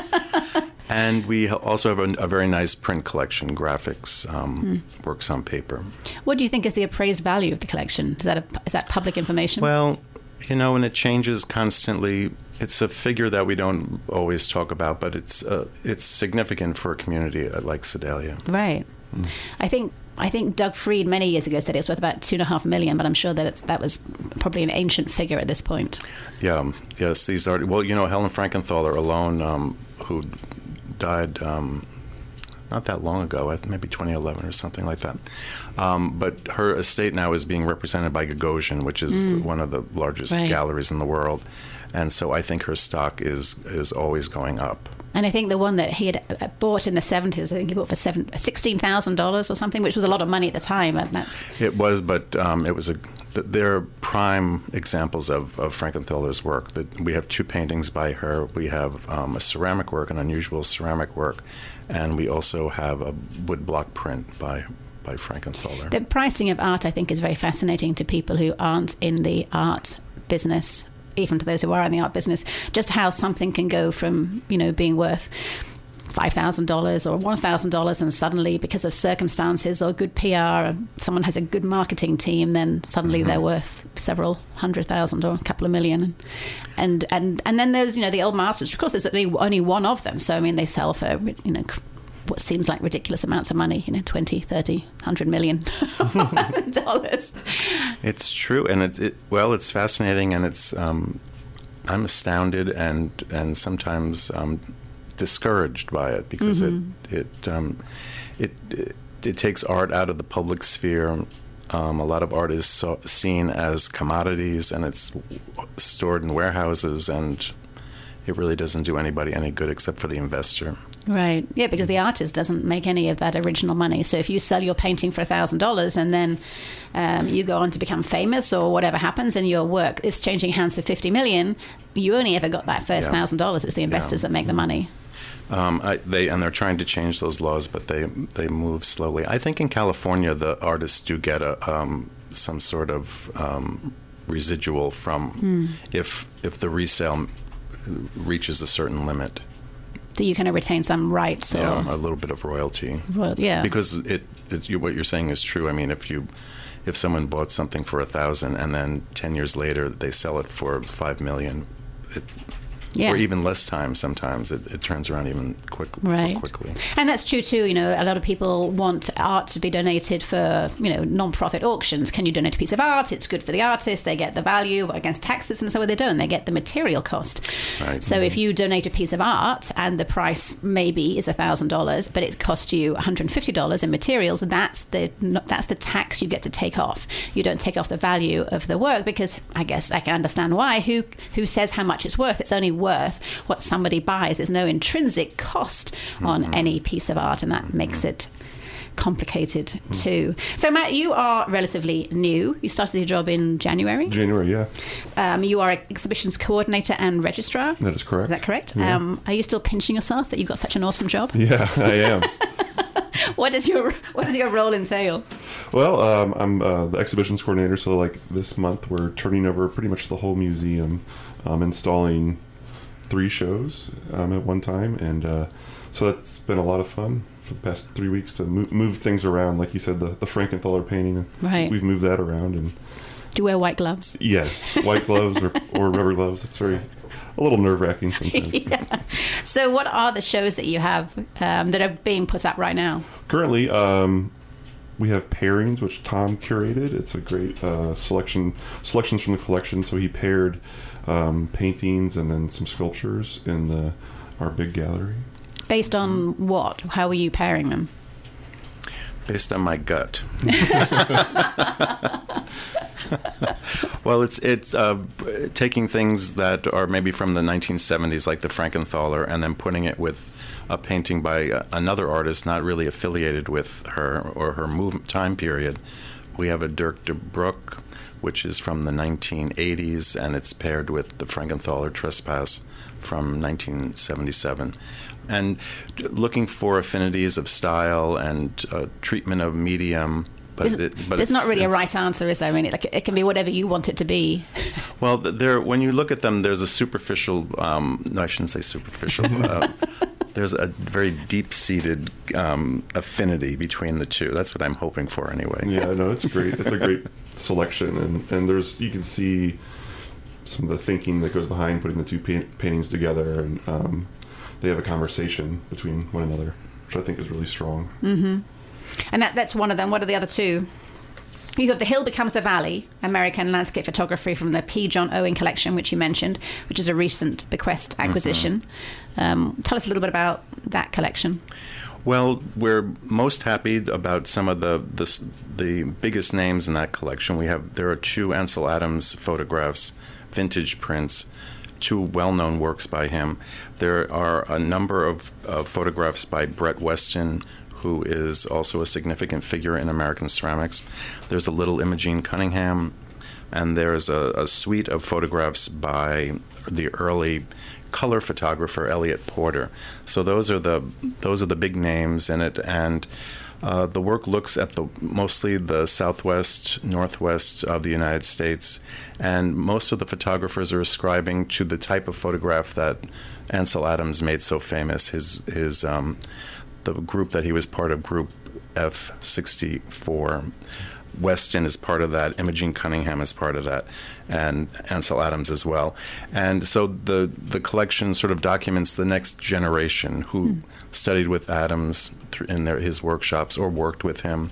Speaker 3: and we also have a, a, very nice print collection, graphics, um, hmm. works on paper.
Speaker 1: What do you think is the appraised value of the collection? Is that, a, is that public information?
Speaker 3: Well, you know, and it changes constantly it's a figure that we don't always talk about, but it's uh, it's significant for a community like Sedalia.
Speaker 1: Right. Mm. I think I think Doug Freed many years ago said it was worth about two and a half million, but I'm sure that that was probably an ancient figure at this point.
Speaker 3: Yeah. Um, yes. These are well, you know, Helen Frankenthaler alone, um, who died. Um, not that long ago, maybe 2011 or something like that. Um, but her estate now is being represented by Gagosian, which is mm. one of the largest right. galleries in the world and so I think her stock is is always going up.
Speaker 1: And I think the one that he had uh, bought in the 70s, I think he bought for seven, $16,000 or something, which was a lot of money at the time. And that's
Speaker 3: it was, but um, it was a. They're prime examples of, of Frankenthaler's work. That we have two paintings by her. We have um, a ceramic work, an unusual ceramic work, and we also have a woodblock print by by Frankenthaler.
Speaker 1: The pricing of art, I think, is very fascinating to people who aren't in the art business even to those who are in the art business, just how something can go from, you know, being worth $5,000 or $1,000 and suddenly because of circumstances or good PR and someone has a good marketing team then suddenly mm-hmm. they're worth several hundred thousand or a couple of million. And and and then there's you know the old masters. Of course there's only, only one of them. So I mean they sell for you know what seems like ridiculous amounts of money, you know, 20, 30, 100 million dollars.
Speaker 3: It's true. And it's, it, well, it's fascinating and it's, um, I'm astounded and, and sometimes um, discouraged by it because mm-hmm. it, it, um, it, it, it, takes art out of the public sphere. Um, a lot of art is so, seen as commodities and it's stored in warehouses and it really doesn't do anybody any good except for the investor.
Speaker 1: Right. Yeah, because the artist doesn't make any of that original money. So if you sell your painting for thousand dollars and then um, you go on to become famous or whatever happens, and your work is changing hands for fifty million, you only ever got that first thousand yeah. dollars. It's the investors yeah. that make the money.
Speaker 3: Um, I, they and they're trying to change those laws, but they they move slowly. I think in California, the artists do get a um, some sort of um, residual from hmm. if if the resale reaches a certain limit
Speaker 1: that you kind of retain some rights.
Speaker 3: Yeah, a little bit of royalty.
Speaker 1: Royal, yeah,
Speaker 3: because it, it, what you're saying is true. I mean, if you if someone bought something for a thousand and then ten years later they sell it for five million, it, yeah. or even less time sometimes. It, it turns around even quick, right. quickly.
Speaker 1: And that's true too you know a lot of people want art to be donated for you know non-profit auctions. Can you donate a piece of art? It's good for the artist. They get the value against taxes and so what they don't. They get the material cost. Right. so mm-hmm. if you donate a piece of art and the price maybe is $1000 but it cost you $150 in materials that's the that's the tax you get to take off. You don't take off the value of the work because i guess i can understand why. Who who says how much it's worth? It's only worth what somebody buys. There's no intrinsic cost on mm-hmm. any piece of art, and that mm-hmm. makes it complicated mm. too. So, Matt, you are relatively new. You started your job in January.
Speaker 4: January, yeah.
Speaker 1: Um, you are exhibitions coordinator and registrar.
Speaker 4: That is correct.
Speaker 1: Is that correct?
Speaker 4: Yeah.
Speaker 1: Um, are you still pinching yourself that you got such an awesome job?
Speaker 4: Yeah, I am.
Speaker 1: what does your what does your role entail?
Speaker 4: Well, um, I'm uh, the exhibitions coordinator, so like this month we're turning over pretty much the whole museum, um, installing three shows um, at one time, and uh, so it's been a lot of fun for the past three weeks to move, move things around. Like you said, the the Frankenthaler painting,
Speaker 1: Right.
Speaker 4: We've moved that around, and
Speaker 1: Do you wear white gloves?
Speaker 4: yes, white gloves or, or rubber gloves. It's very a little nerve wracking sometimes.
Speaker 1: So, what are the shows that you have um, that are being put up right now?
Speaker 4: Currently, um, we have pairings, which Tom curated. It's a great uh, selection selections from the collection. So he paired um, paintings and then some sculptures in the our big gallery.
Speaker 1: Based on what? How are you pairing them?
Speaker 3: based on my gut. well, it's it's uh, taking things that are maybe from the 1970s, like the Frankenthaler, and then putting it with a painting by uh, another artist not really affiliated with her or her move time period. We have a Dirk de Broek, which is from the 1980s, and it's paired with the Frankenthaler Trespass from 1977 and looking for affinities of style and uh, treatment of medium. But,
Speaker 1: Isn't-
Speaker 3: it, but
Speaker 1: There's not really a right answer, is there? I mean, it, like, it can be whatever you want it to be.
Speaker 3: Well, there when you look at them, there's a superficial. Um, no, I shouldn't say superficial. uh, there's a very deep-seated um, affinity between the two. That's what I'm hoping for, anyway.
Speaker 4: Yeah, no, it's great. It's a great selection, and and there's you can see some of the thinking that goes behind putting the two pa- paintings together, and um, they have a conversation between one another, which I think is really strong.
Speaker 1: And that, that's one of them. What are the other two? You have The Hill Becomes the Valley, American landscape photography from the P. John Owen collection, which you mentioned, which is a recent bequest acquisition. Um, tell us a little bit about that collection.
Speaker 3: Well, we're most happy about some of the, the the biggest names in that collection. We have there are two Ansel Adams photographs, vintage prints, two well-known works by him. There are a number of uh, photographs by Brett Weston, who is also a significant figure in American ceramics. There's a little Imogen Cunningham, and there's a, a suite of photographs by the early color photographer Eliot Porter. So those are the those are the big names in it, and uh, the work looks at the mostly the southwest, northwest of the United States, and most of the photographers are ascribing to the type of photograph that Ansel Adams made so famous. His his um, the group that he was part of, Group F64. Weston is part of that. Imogen Cunningham is part of that, and Ansel Adams as well. And so the the collection sort of documents the next generation who studied with Adams in their, his workshops or worked with him,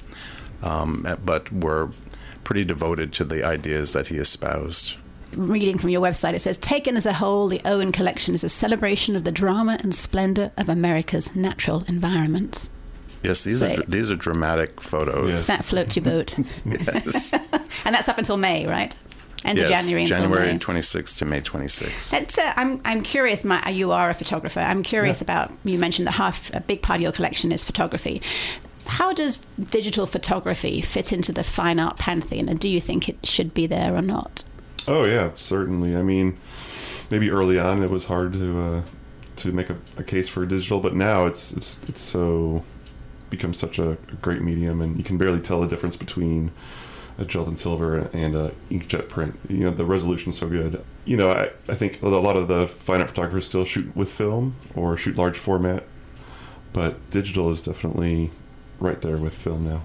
Speaker 3: um, but were pretty devoted to the ideas that he espoused.
Speaker 1: Reading from your website, it says Taken as a whole, the Owen collection is a celebration of the drama and splendor of America's natural environments.
Speaker 3: Yes, these
Speaker 1: Say-
Speaker 3: are these are dramatic photos.
Speaker 4: Yes.
Speaker 1: That float your boat.
Speaker 3: Yes.
Speaker 1: and that's up until May, right? End
Speaker 3: yes,
Speaker 1: of January
Speaker 3: January
Speaker 1: May.
Speaker 3: 26th to May 26th.
Speaker 1: Uh, I'm, I'm curious, Matt, you are a photographer. I'm curious
Speaker 4: Yeah.
Speaker 1: about, you mentioned that half, a big part of your collection is photography. How does digital photography fit into the fine art pantheon, and do you think it should be there or not?
Speaker 4: Oh yeah, certainly. I mean, maybe early on it was hard to uh, to make a, a case for digital, but now it's it's it's so become such a great medium, and you can barely tell the difference between a gelatin silver and a inkjet print. You know, the resolution's so good. You know, I, I think a lot of the fine art photographers still shoot with film or shoot large format, but digital is definitely right there with film now.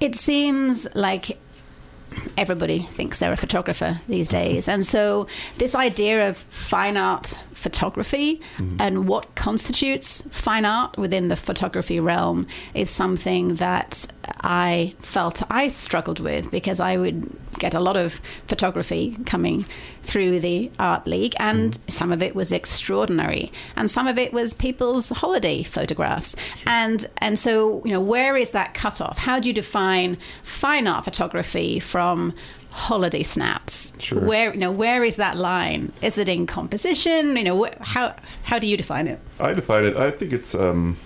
Speaker 1: It seems like everybody thinks they're a photographer these days. And so, this idea of fine art photography mm-hmm. and what constitutes fine art within the photography realm is something that I felt I struggled with because I would get a lot of photography coming through the Art League, and mm-hmm. some of it was extraordinary, and some of it was people's holiday photographs. And and so, you know, where is that cutoff? How do you define fine art photography from holiday snaps?
Speaker 4: Sure.
Speaker 1: Where you know where is that line? Is it in composition? You know, wh- how how do you define it?
Speaker 4: I define it. I think it's um,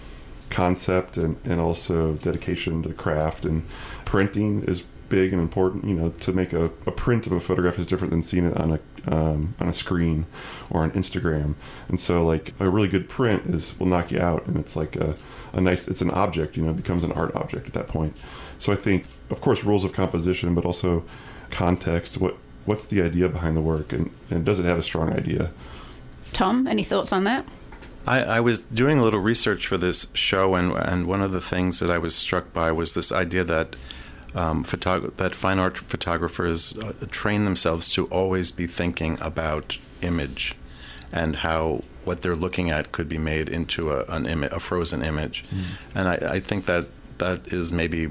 Speaker 4: concept and, and also dedication to craft and printing is big and important. You know, to make a, a print of a photograph is different than seeing it on a, um, on a screen or on Instagram. And so, like a really good print is will knock you out, and it's like a, a nice. It's an object, you know, it becomes an art object at that point. So I think, of course, rules of composition, but also context. What what's the idea behind the work, and, and does it have a strong idea?
Speaker 1: Tom, any thoughts on that?
Speaker 3: I, I, was doing a little research for this show, and and one of the things that I was struck by was this idea that um, photog- that fine art photographers uh, train themselves to always be thinking about image and how what they're looking at could be made into a, an Im- a frozen image, mm. and I, I think that that is maybe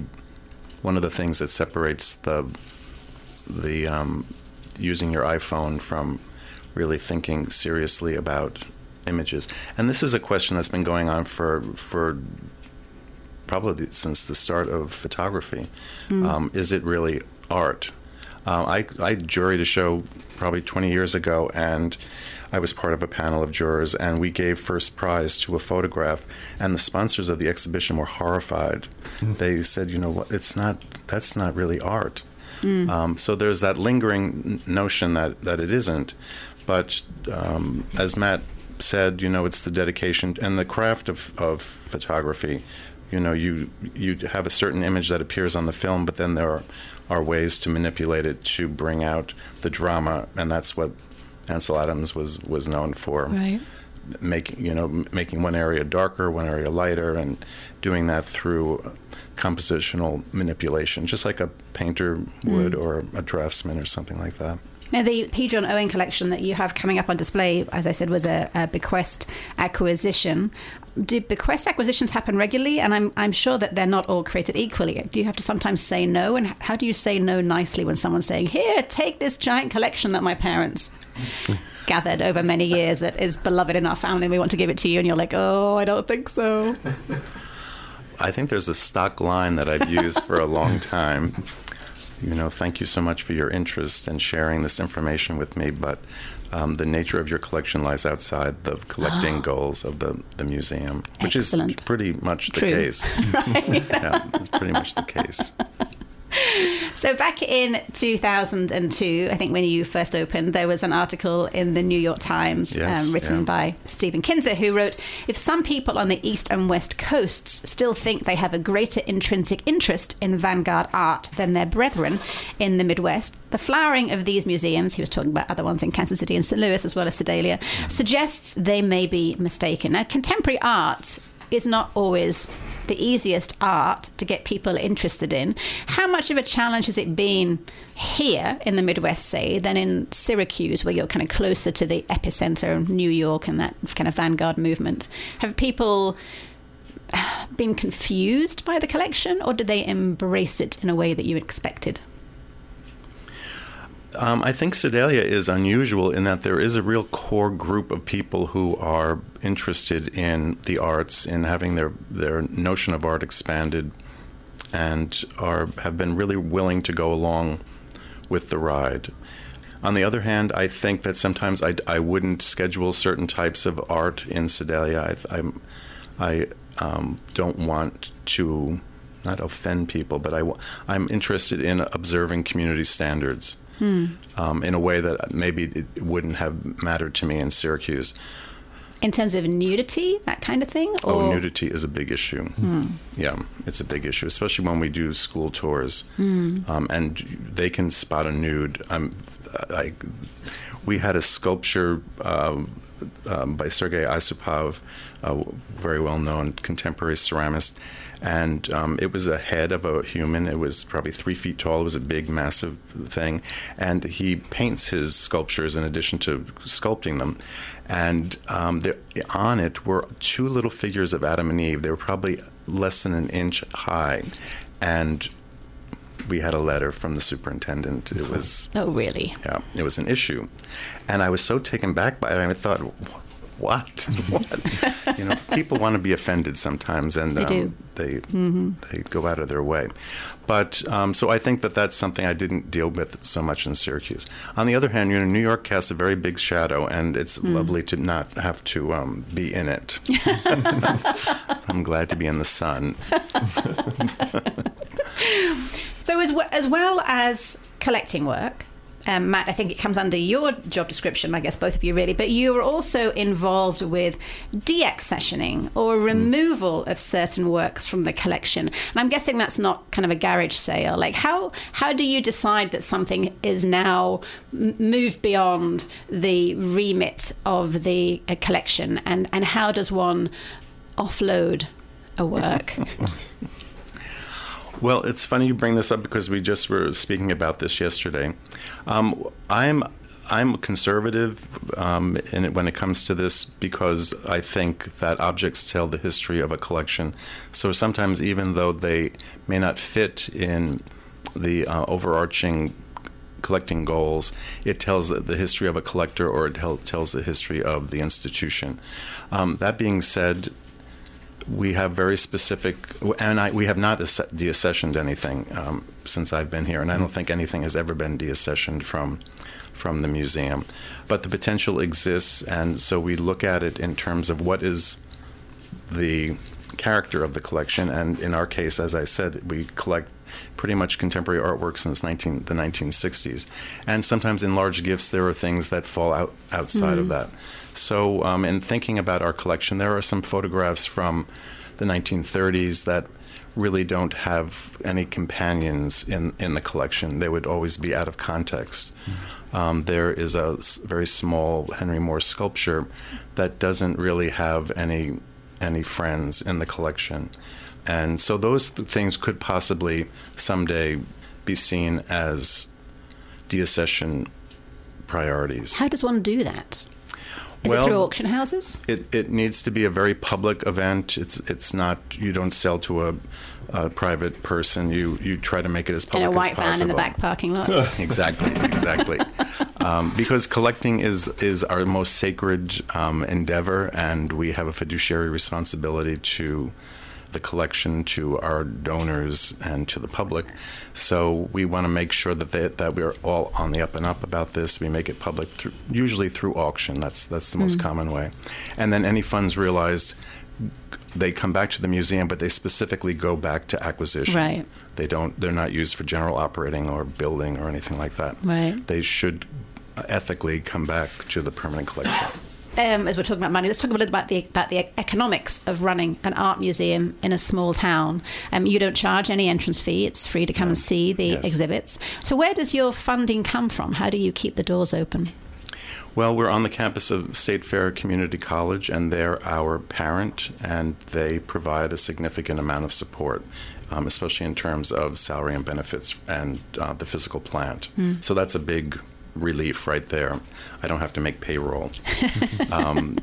Speaker 3: one of the things that separates the the um, using your iPhone from really thinking seriously about images. And this is a question that's been going on for for probably since the start of photography. Mm. Um, is it really art? Uh, I, I juried a show probably 20 years ago, and I was part of a panel of jurors, and we gave first prize to a photograph, and the sponsors of the exhibition were horrified. Mm. They said, "You know what? It's not. That's not really art." Mm. Um, so there's that lingering notion that that it isn't. But um, as Matt said, you know, it's the dedication and the craft of, of photography. You know, you you have a certain image that appears on the film, but then there are, are ways to manipulate it to bring out the drama, and that's what Ansel Adams was was known for.
Speaker 1: Right.
Speaker 3: Making you know making one area darker, one area lighter, and doing that through compositional manipulation, just like a painter would mm. or a draftsman or something like that.
Speaker 1: Now, the P. John Owen collection that you have coming up on display, as I said, was a, a bequest acquisition. Do bequest acquisitions happen regularly? And I'm, I'm sure that they're not all created equally. Do you have to sometimes say no? And how do you say no nicely when someone's saying, Here, take this giant collection that my parents gathered over many years that is beloved in our family and we want to give it to you? And you're like, Oh, I don't think so.
Speaker 3: I think there's a stock line that I've used for a long time you know, thank you so much for your interest in sharing this information with me, but um, the nature of your collection lies outside the collecting goals of the, the museum, which
Speaker 1: Excellent.
Speaker 3: is pretty much the
Speaker 1: True.
Speaker 3: case. yeah, it's pretty much the case.
Speaker 1: So back in 2002, I think when you first opened, there was an article in the New York Times
Speaker 3: yes,
Speaker 1: um, written
Speaker 3: yeah.
Speaker 1: by Stephen Kinzer who wrote, "If some people on the east and west coasts still think they have a greater intrinsic interest in vanguard art than their brethren in the Midwest, the flowering of these museums, he was talking about other ones in Kansas City and St. Louis as well as Sedalia, suggests they may be mistaken. Now, contemporary art is not always the easiest art to get people interested in. How much of a challenge has it been here in the Midwest, say, than in Syracuse, where you're kind of closer to the epicenter of New York and that kind of vanguard movement? Have people uh, been confused by the collection, or did they embrace it in a way that you expected?
Speaker 3: Um, I think Sedalia is unusual in that there is a real core group of people who are interested in the arts, in having their their notion of art expanded, and are have been really willing to go along with the ride. On the other hand, I think that sometimes I, I wouldn't schedule certain types of art in Sedalia. I, I, I um, don't want to not offend people, but I, I'm interested in observing community standards hmm. um, in a way that maybe it wouldn't have mattered to me in Syracuse.
Speaker 1: In terms of nudity, that kind of thing?
Speaker 3: Oh, or? Oh, nudity is a big issue. Hmm. Yeah, it's a big issue, especially when we do school tours. Hmm. Um, and they can spot a nude. Um, We had a sculpture uh, um, by Sergei Isupov, a very well known contemporary ceramist and um, it was a head of a human. It was probably three feet tall. It was a big, massive thing, and he paints his sculptures in addition to sculpting them. And um, there, on it were two little figures of Adam and Eve. They were probably less than an inch high, and we had a letter from the superintendent. It was
Speaker 1: oh really?
Speaker 3: Yeah, it was an issue, and I was so taken back by it. I thought, what? what? you know, people want to be offended sometimes, and
Speaker 1: they um,
Speaker 3: do. They mm-hmm. they go out of their way. But um, so I think that that's something I didn't deal with so much in Syracuse. On the other hand, you know, New York casts a very big shadow, and it's mm. lovely to not have to um, be in it. I'm glad to be in the sun.
Speaker 1: so as w- as well as collecting work um, Matt, I think it comes under your job description, I guess both of you really, but you are also involved with deaccessioning or removal of certain works from the collection. And I'm guessing that's not kind of a garage sale. Like, how, how do you decide that something is now m- moved beyond the remit of the uh, collection? And, and how does one offload a work?
Speaker 3: Well, it's funny you bring this up because we just were speaking about this yesterday. Um, I'm I'm conservative um, in it when it comes to this because I think that objects tell the history of a collection. So sometimes, even though they may not fit in the uh, overarching collecting goals, it tells the history of a collector or it tells the history of the institution. Um, that being said, we have very specific, and I, we have not deaccessioned anything um, since I've been here, and I don't think anything has ever been deaccessioned from from the museum. But the potential exists, and so we look at it in terms of what is the character of the collection. And in our case, as I said, we collect pretty much contemporary artwork since 19, the 1960s. And sometimes in large gifts, there are things that fall out outside mm-hmm. of that. So, um, in thinking about our collection, there are some photographs from the 1930s that really don't have any companions in, in the collection. They would always be out of context. Mm-hmm. Um, there is a very small Henry Moore sculpture that doesn't really have any any friends in the collection. And so those th- things could possibly someday be seen as deaccession priorities.
Speaker 1: How does one do that? Is
Speaker 3: well,
Speaker 1: it through auction houses?
Speaker 3: It, it needs to be a very public event. It's it's not you don't sell to a, a private person. You you try to make it as public as
Speaker 1: in a white van in the back parking lot.
Speaker 3: exactly, exactly. um, because collecting is is our most sacred um, endeavor, and we have a fiduciary responsibility to the collection to our donors and to the public. So we want to make sure that they, that we're all on the up and up about this. We make it public through, usually through auction. That's that's the most mm. common way. And then any funds realized they come back to the museum, but they specifically go back to acquisition.
Speaker 1: Right.
Speaker 3: They don't. They're not used for general operating or building or anything like that.
Speaker 1: Right.
Speaker 3: They should ethically come back to the permanent collection
Speaker 1: um, as we're talking about money, let's talk a little about the about the economics of running an art museum in a small town. Um, you don't charge any entrance fee; it's free to come and see the yes. exhibits. So, where does your funding come from? How do you keep the doors open?
Speaker 3: Well, we're on the campus of State Fair Community College, and they're our parent, and they provide a significant amount of support, um, especially in terms of salary and benefits and uh, the physical plant. Mm. So that's a big relief right there. I don't have to make payroll. um,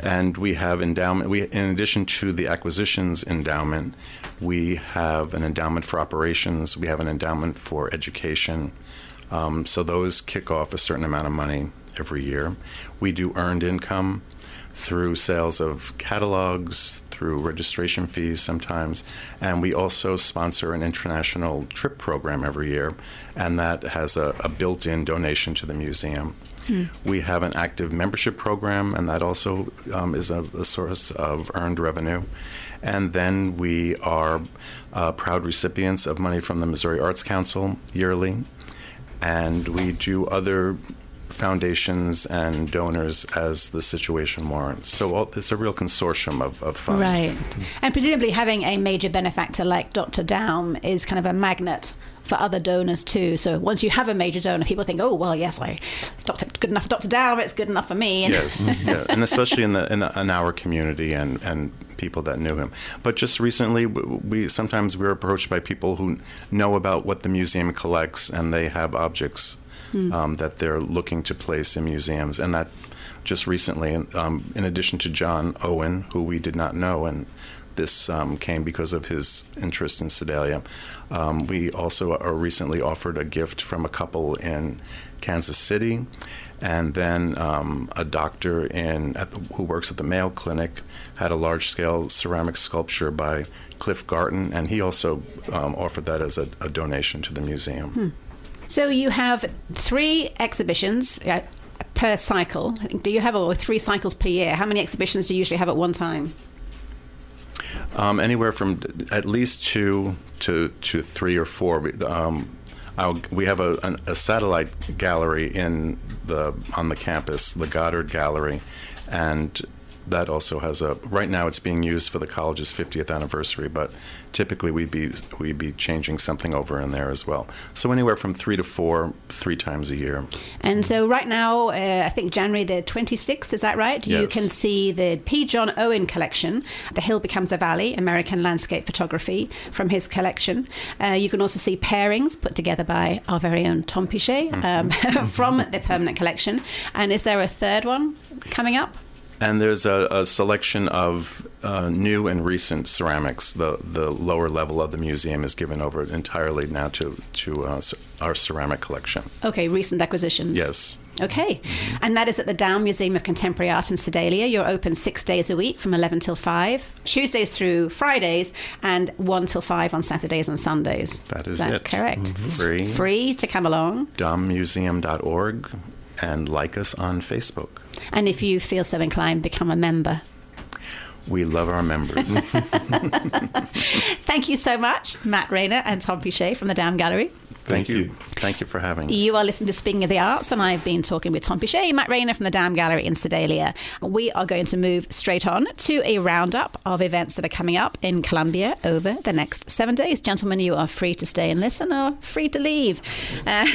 Speaker 3: and we have endowment. We, in addition to the acquisitions endowment, we have an endowment for operations. We have an endowment for education. Um, so those kick off a certain amount of money every year. We do earned income through sales of catalogs, through registration fees sometimes. And we also sponsor an international trip program every year, and that has a, a built in donation to the museum. Hmm. We have an active membership program, and that also um, is a, a, source of earned revenue. And then we are uh, proud recipients of money from the Missouri Arts Council yearly. And we do other foundations and donors as the situation warrants. So it's a real consortium of, of funds.
Speaker 1: Right. And presumably having a major benefactor like Dr. Daum is kind of a magnet for other donors too. So once you have a major donor, people think, oh well, yes, I Dr. good enough for Dr. Daum, it's good enough for me.
Speaker 3: yes, yeah. and especially in the, in the in our community and and people that knew him. But just recently, we sometimes we're approached by people who know about what the museum collects and they have objects mm. um, that they're looking to place in museums, and that just recently, um, in addition to John Owen, who we did not know, and this um, came because of his interest in Sedalia. Um, we also are recently offered a gift from a couple in Kansas City, and then um, a doctor in the, who works at the Mayo Clinic had a large-scale ceramic sculpture by Cliff Garton, and he also um, offered that as a, a, donation to the museum.
Speaker 1: Hmm. So you have three exhibitions uh, per cycle. Do you have or three cycles per year? How many exhibitions do you usually have at one time?
Speaker 3: Um, anywhere from at least two to to three or four. Um, our, we have a, a satellite gallery in the on the campus, the Goddard Gallery, and that also has a right now it's being used for the college's 50th anniversary but typically we'd be we'd be changing something over in there as well so anywhere from three to four three times a year
Speaker 1: And so right now, uh, I think January the 26th, is that right?
Speaker 3: yes.
Speaker 1: You can see the P. John Owen collection, The Hill Becomes a Valley, American Landscape Photography from his collection. Uh, you can also see pairings put together by our very own Tom Piché um, from the permanent collection. And is there a third one coming up?
Speaker 3: And there's a, a selection of uh, new and recent ceramics the the lower level of the museum is given over entirely now to to uh, our ceramic collection
Speaker 1: Okay, recent acquisitions.
Speaker 3: yes
Speaker 1: Okay. And that is at the Daum Museum of Contemporary Art in Sedalia. You're open six days a week from 11 till 5, Tuesdays through Fridays, and 1 till 5 on Saturdays and Sundays.
Speaker 3: That is
Speaker 1: that
Speaker 3: it.
Speaker 1: correct?
Speaker 3: Mhm. Free.
Speaker 1: Free to come along.
Speaker 3: daummuseum.org and like us on facebook
Speaker 1: And if you feel so inclined, become a member.
Speaker 3: we love our members
Speaker 1: Thank you so much, Matt Rayner and Tom Piché from the Daum Gallery.
Speaker 3: Thank,
Speaker 4: Thank
Speaker 3: you.
Speaker 4: you.
Speaker 3: thank you for having us
Speaker 1: You are listening to Speaking of the Arts, and I've been talking with Tom Piché, Matt Rayner from the Daum Gallery in Sedalia. We are going to move straight on to a roundup of events that are coming up in Columbia over the next seven days. Gentlemen, you are free to stay and listen or free to leave. Uh,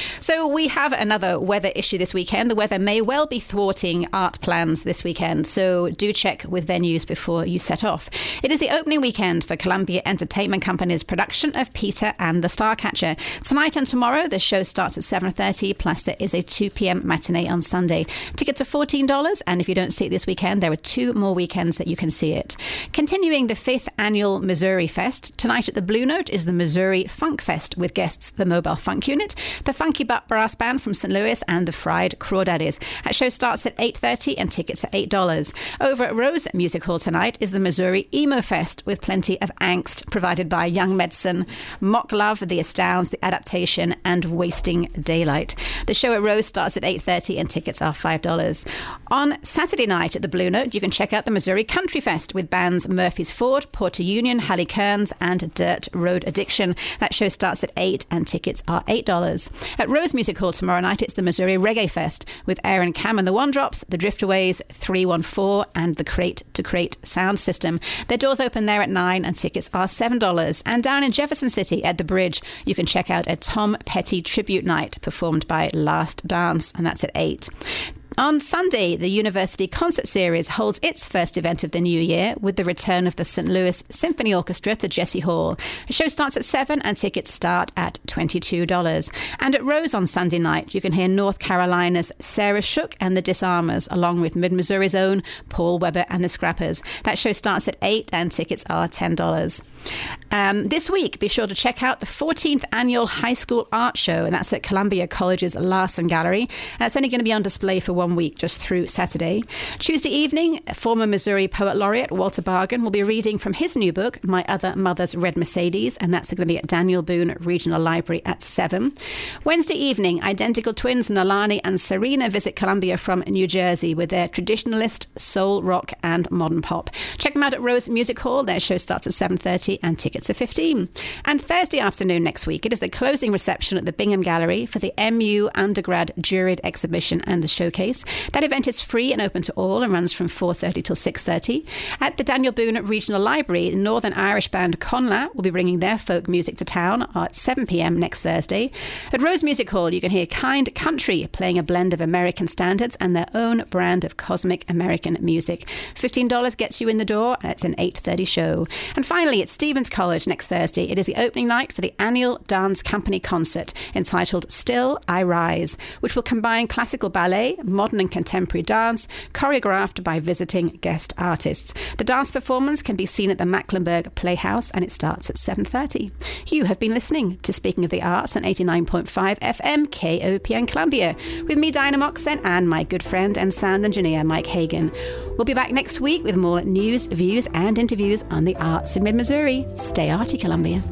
Speaker 1: so, we have another weather issue this weekend. The weather may well be thwarting art plans this weekend, so do check with venues before you set off. It is the opening weekend for Columbia Entertainment Company's production of Peter and the Starcatcher. Tonight and tomorrow, the show starts at 7.30, plus there is a 2 p.m. matinee on Sunday. Tickets are $14, and if you don't see it this weekend, there are two more weekends that you can see it. Continuing the fifth annual Missouri Fest, tonight at the Blue Note is the Missouri Funk Fest with guests the Mobile Funk Unit, the Funky Butt Brass Band from St. Louis, and the Fried Crawdaddies. That show starts at 8.30 and tickets are $8. Over at Rose Music Hall tonight is the Missouri Emo Fest with plenty of angst provided by Young Medicine, Mock Love, The Astounds, The Adaptation, and Wasting Daylight. The show at Rose starts at 8.30 and tickets are $5. On Saturday night at the Blue Note, you can check out the Missouri Country Fest with bands Murphy's Ford, Porter Union, Halley Kearns, and Dirt Road Addiction. That show starts at 8 and tickets are $8. At Rose Music Hall tomorrow night, it's the Missouri Reggae Fest with Aaron Cam and the One Drops, the Driftaways, 314, and the Crate to Crate Sound System. Their doors open there at 9 and tickets are $7. And down in Jefferson City at the Bridge, you can check out a Tom Petty tribute night performed by Last Dance, and that's at 8. On Sunday, the University Concert Series holds its first event of the new year with the return of the St. Louis Symphony Orchestra to Jesse Hall. The show starts at 7 and tickets start at $22. And at Rose on Sunday night, you can hear North Carolina's Sarah Shook and the Disarmers, along with Mid Missouri's own Paul Weber and the Scrappers. That show starts at 8 and tickets are $10. Um, this week, be sure to check out the 14th annual High School Art Show, and that's at Columbia College's Larson Gallery. That's only going to be on display for one week, just through Saturday. Tuesday evening, former Missouri Poet Laureate Walter Bargen will be reading from his new book, My Other Mother's Red Mercedes, and that's going to be at Daniel Boone Regional Library at 7. Wednesday evening, identical twins Nalani and Sarina visit Columbia from New Jersey with their traditionalist soul, rock, and modern pop. Check them out at Rose Music Hall. Their show starts at 7.30 and tickets are 15. And Thursday afternoon next week, it is the closing reception at the Bingham Gallery for the MU Undergrad Juried Exhibition and the Showcase. That event is free and open to all and runs from 4.30 till 6.30. At the Daniel Boone Regional Library, Northern Irish band Connla will be bringing their folk music to town at 7pm next Thursday. At Rose Music Hall, you can hear Kind Country playing a blend of American standards and their own brand of cosmic American music. $15 gets you in the door, it's an 8.30 show. And finally, at Stephens College next Thursday, it is the opening night for the annual Dance Company concert entitled Still I Rise, which will combine classical ballet, modern and contemporary dance, choreographed by visiting guest artists. The dance performance can be seen at the Macklanburg Playhouse, and it starts at 7.30. You have been listening to Speaking of the Arts on 89.5 FM KOPN Columbia with me, Dinah Moxon, and my good friend and sound engineer, Mike Hagan. We'll be back next week with more news, views, and interviews on the arts in mid Missouri. Stay arty, Columbia.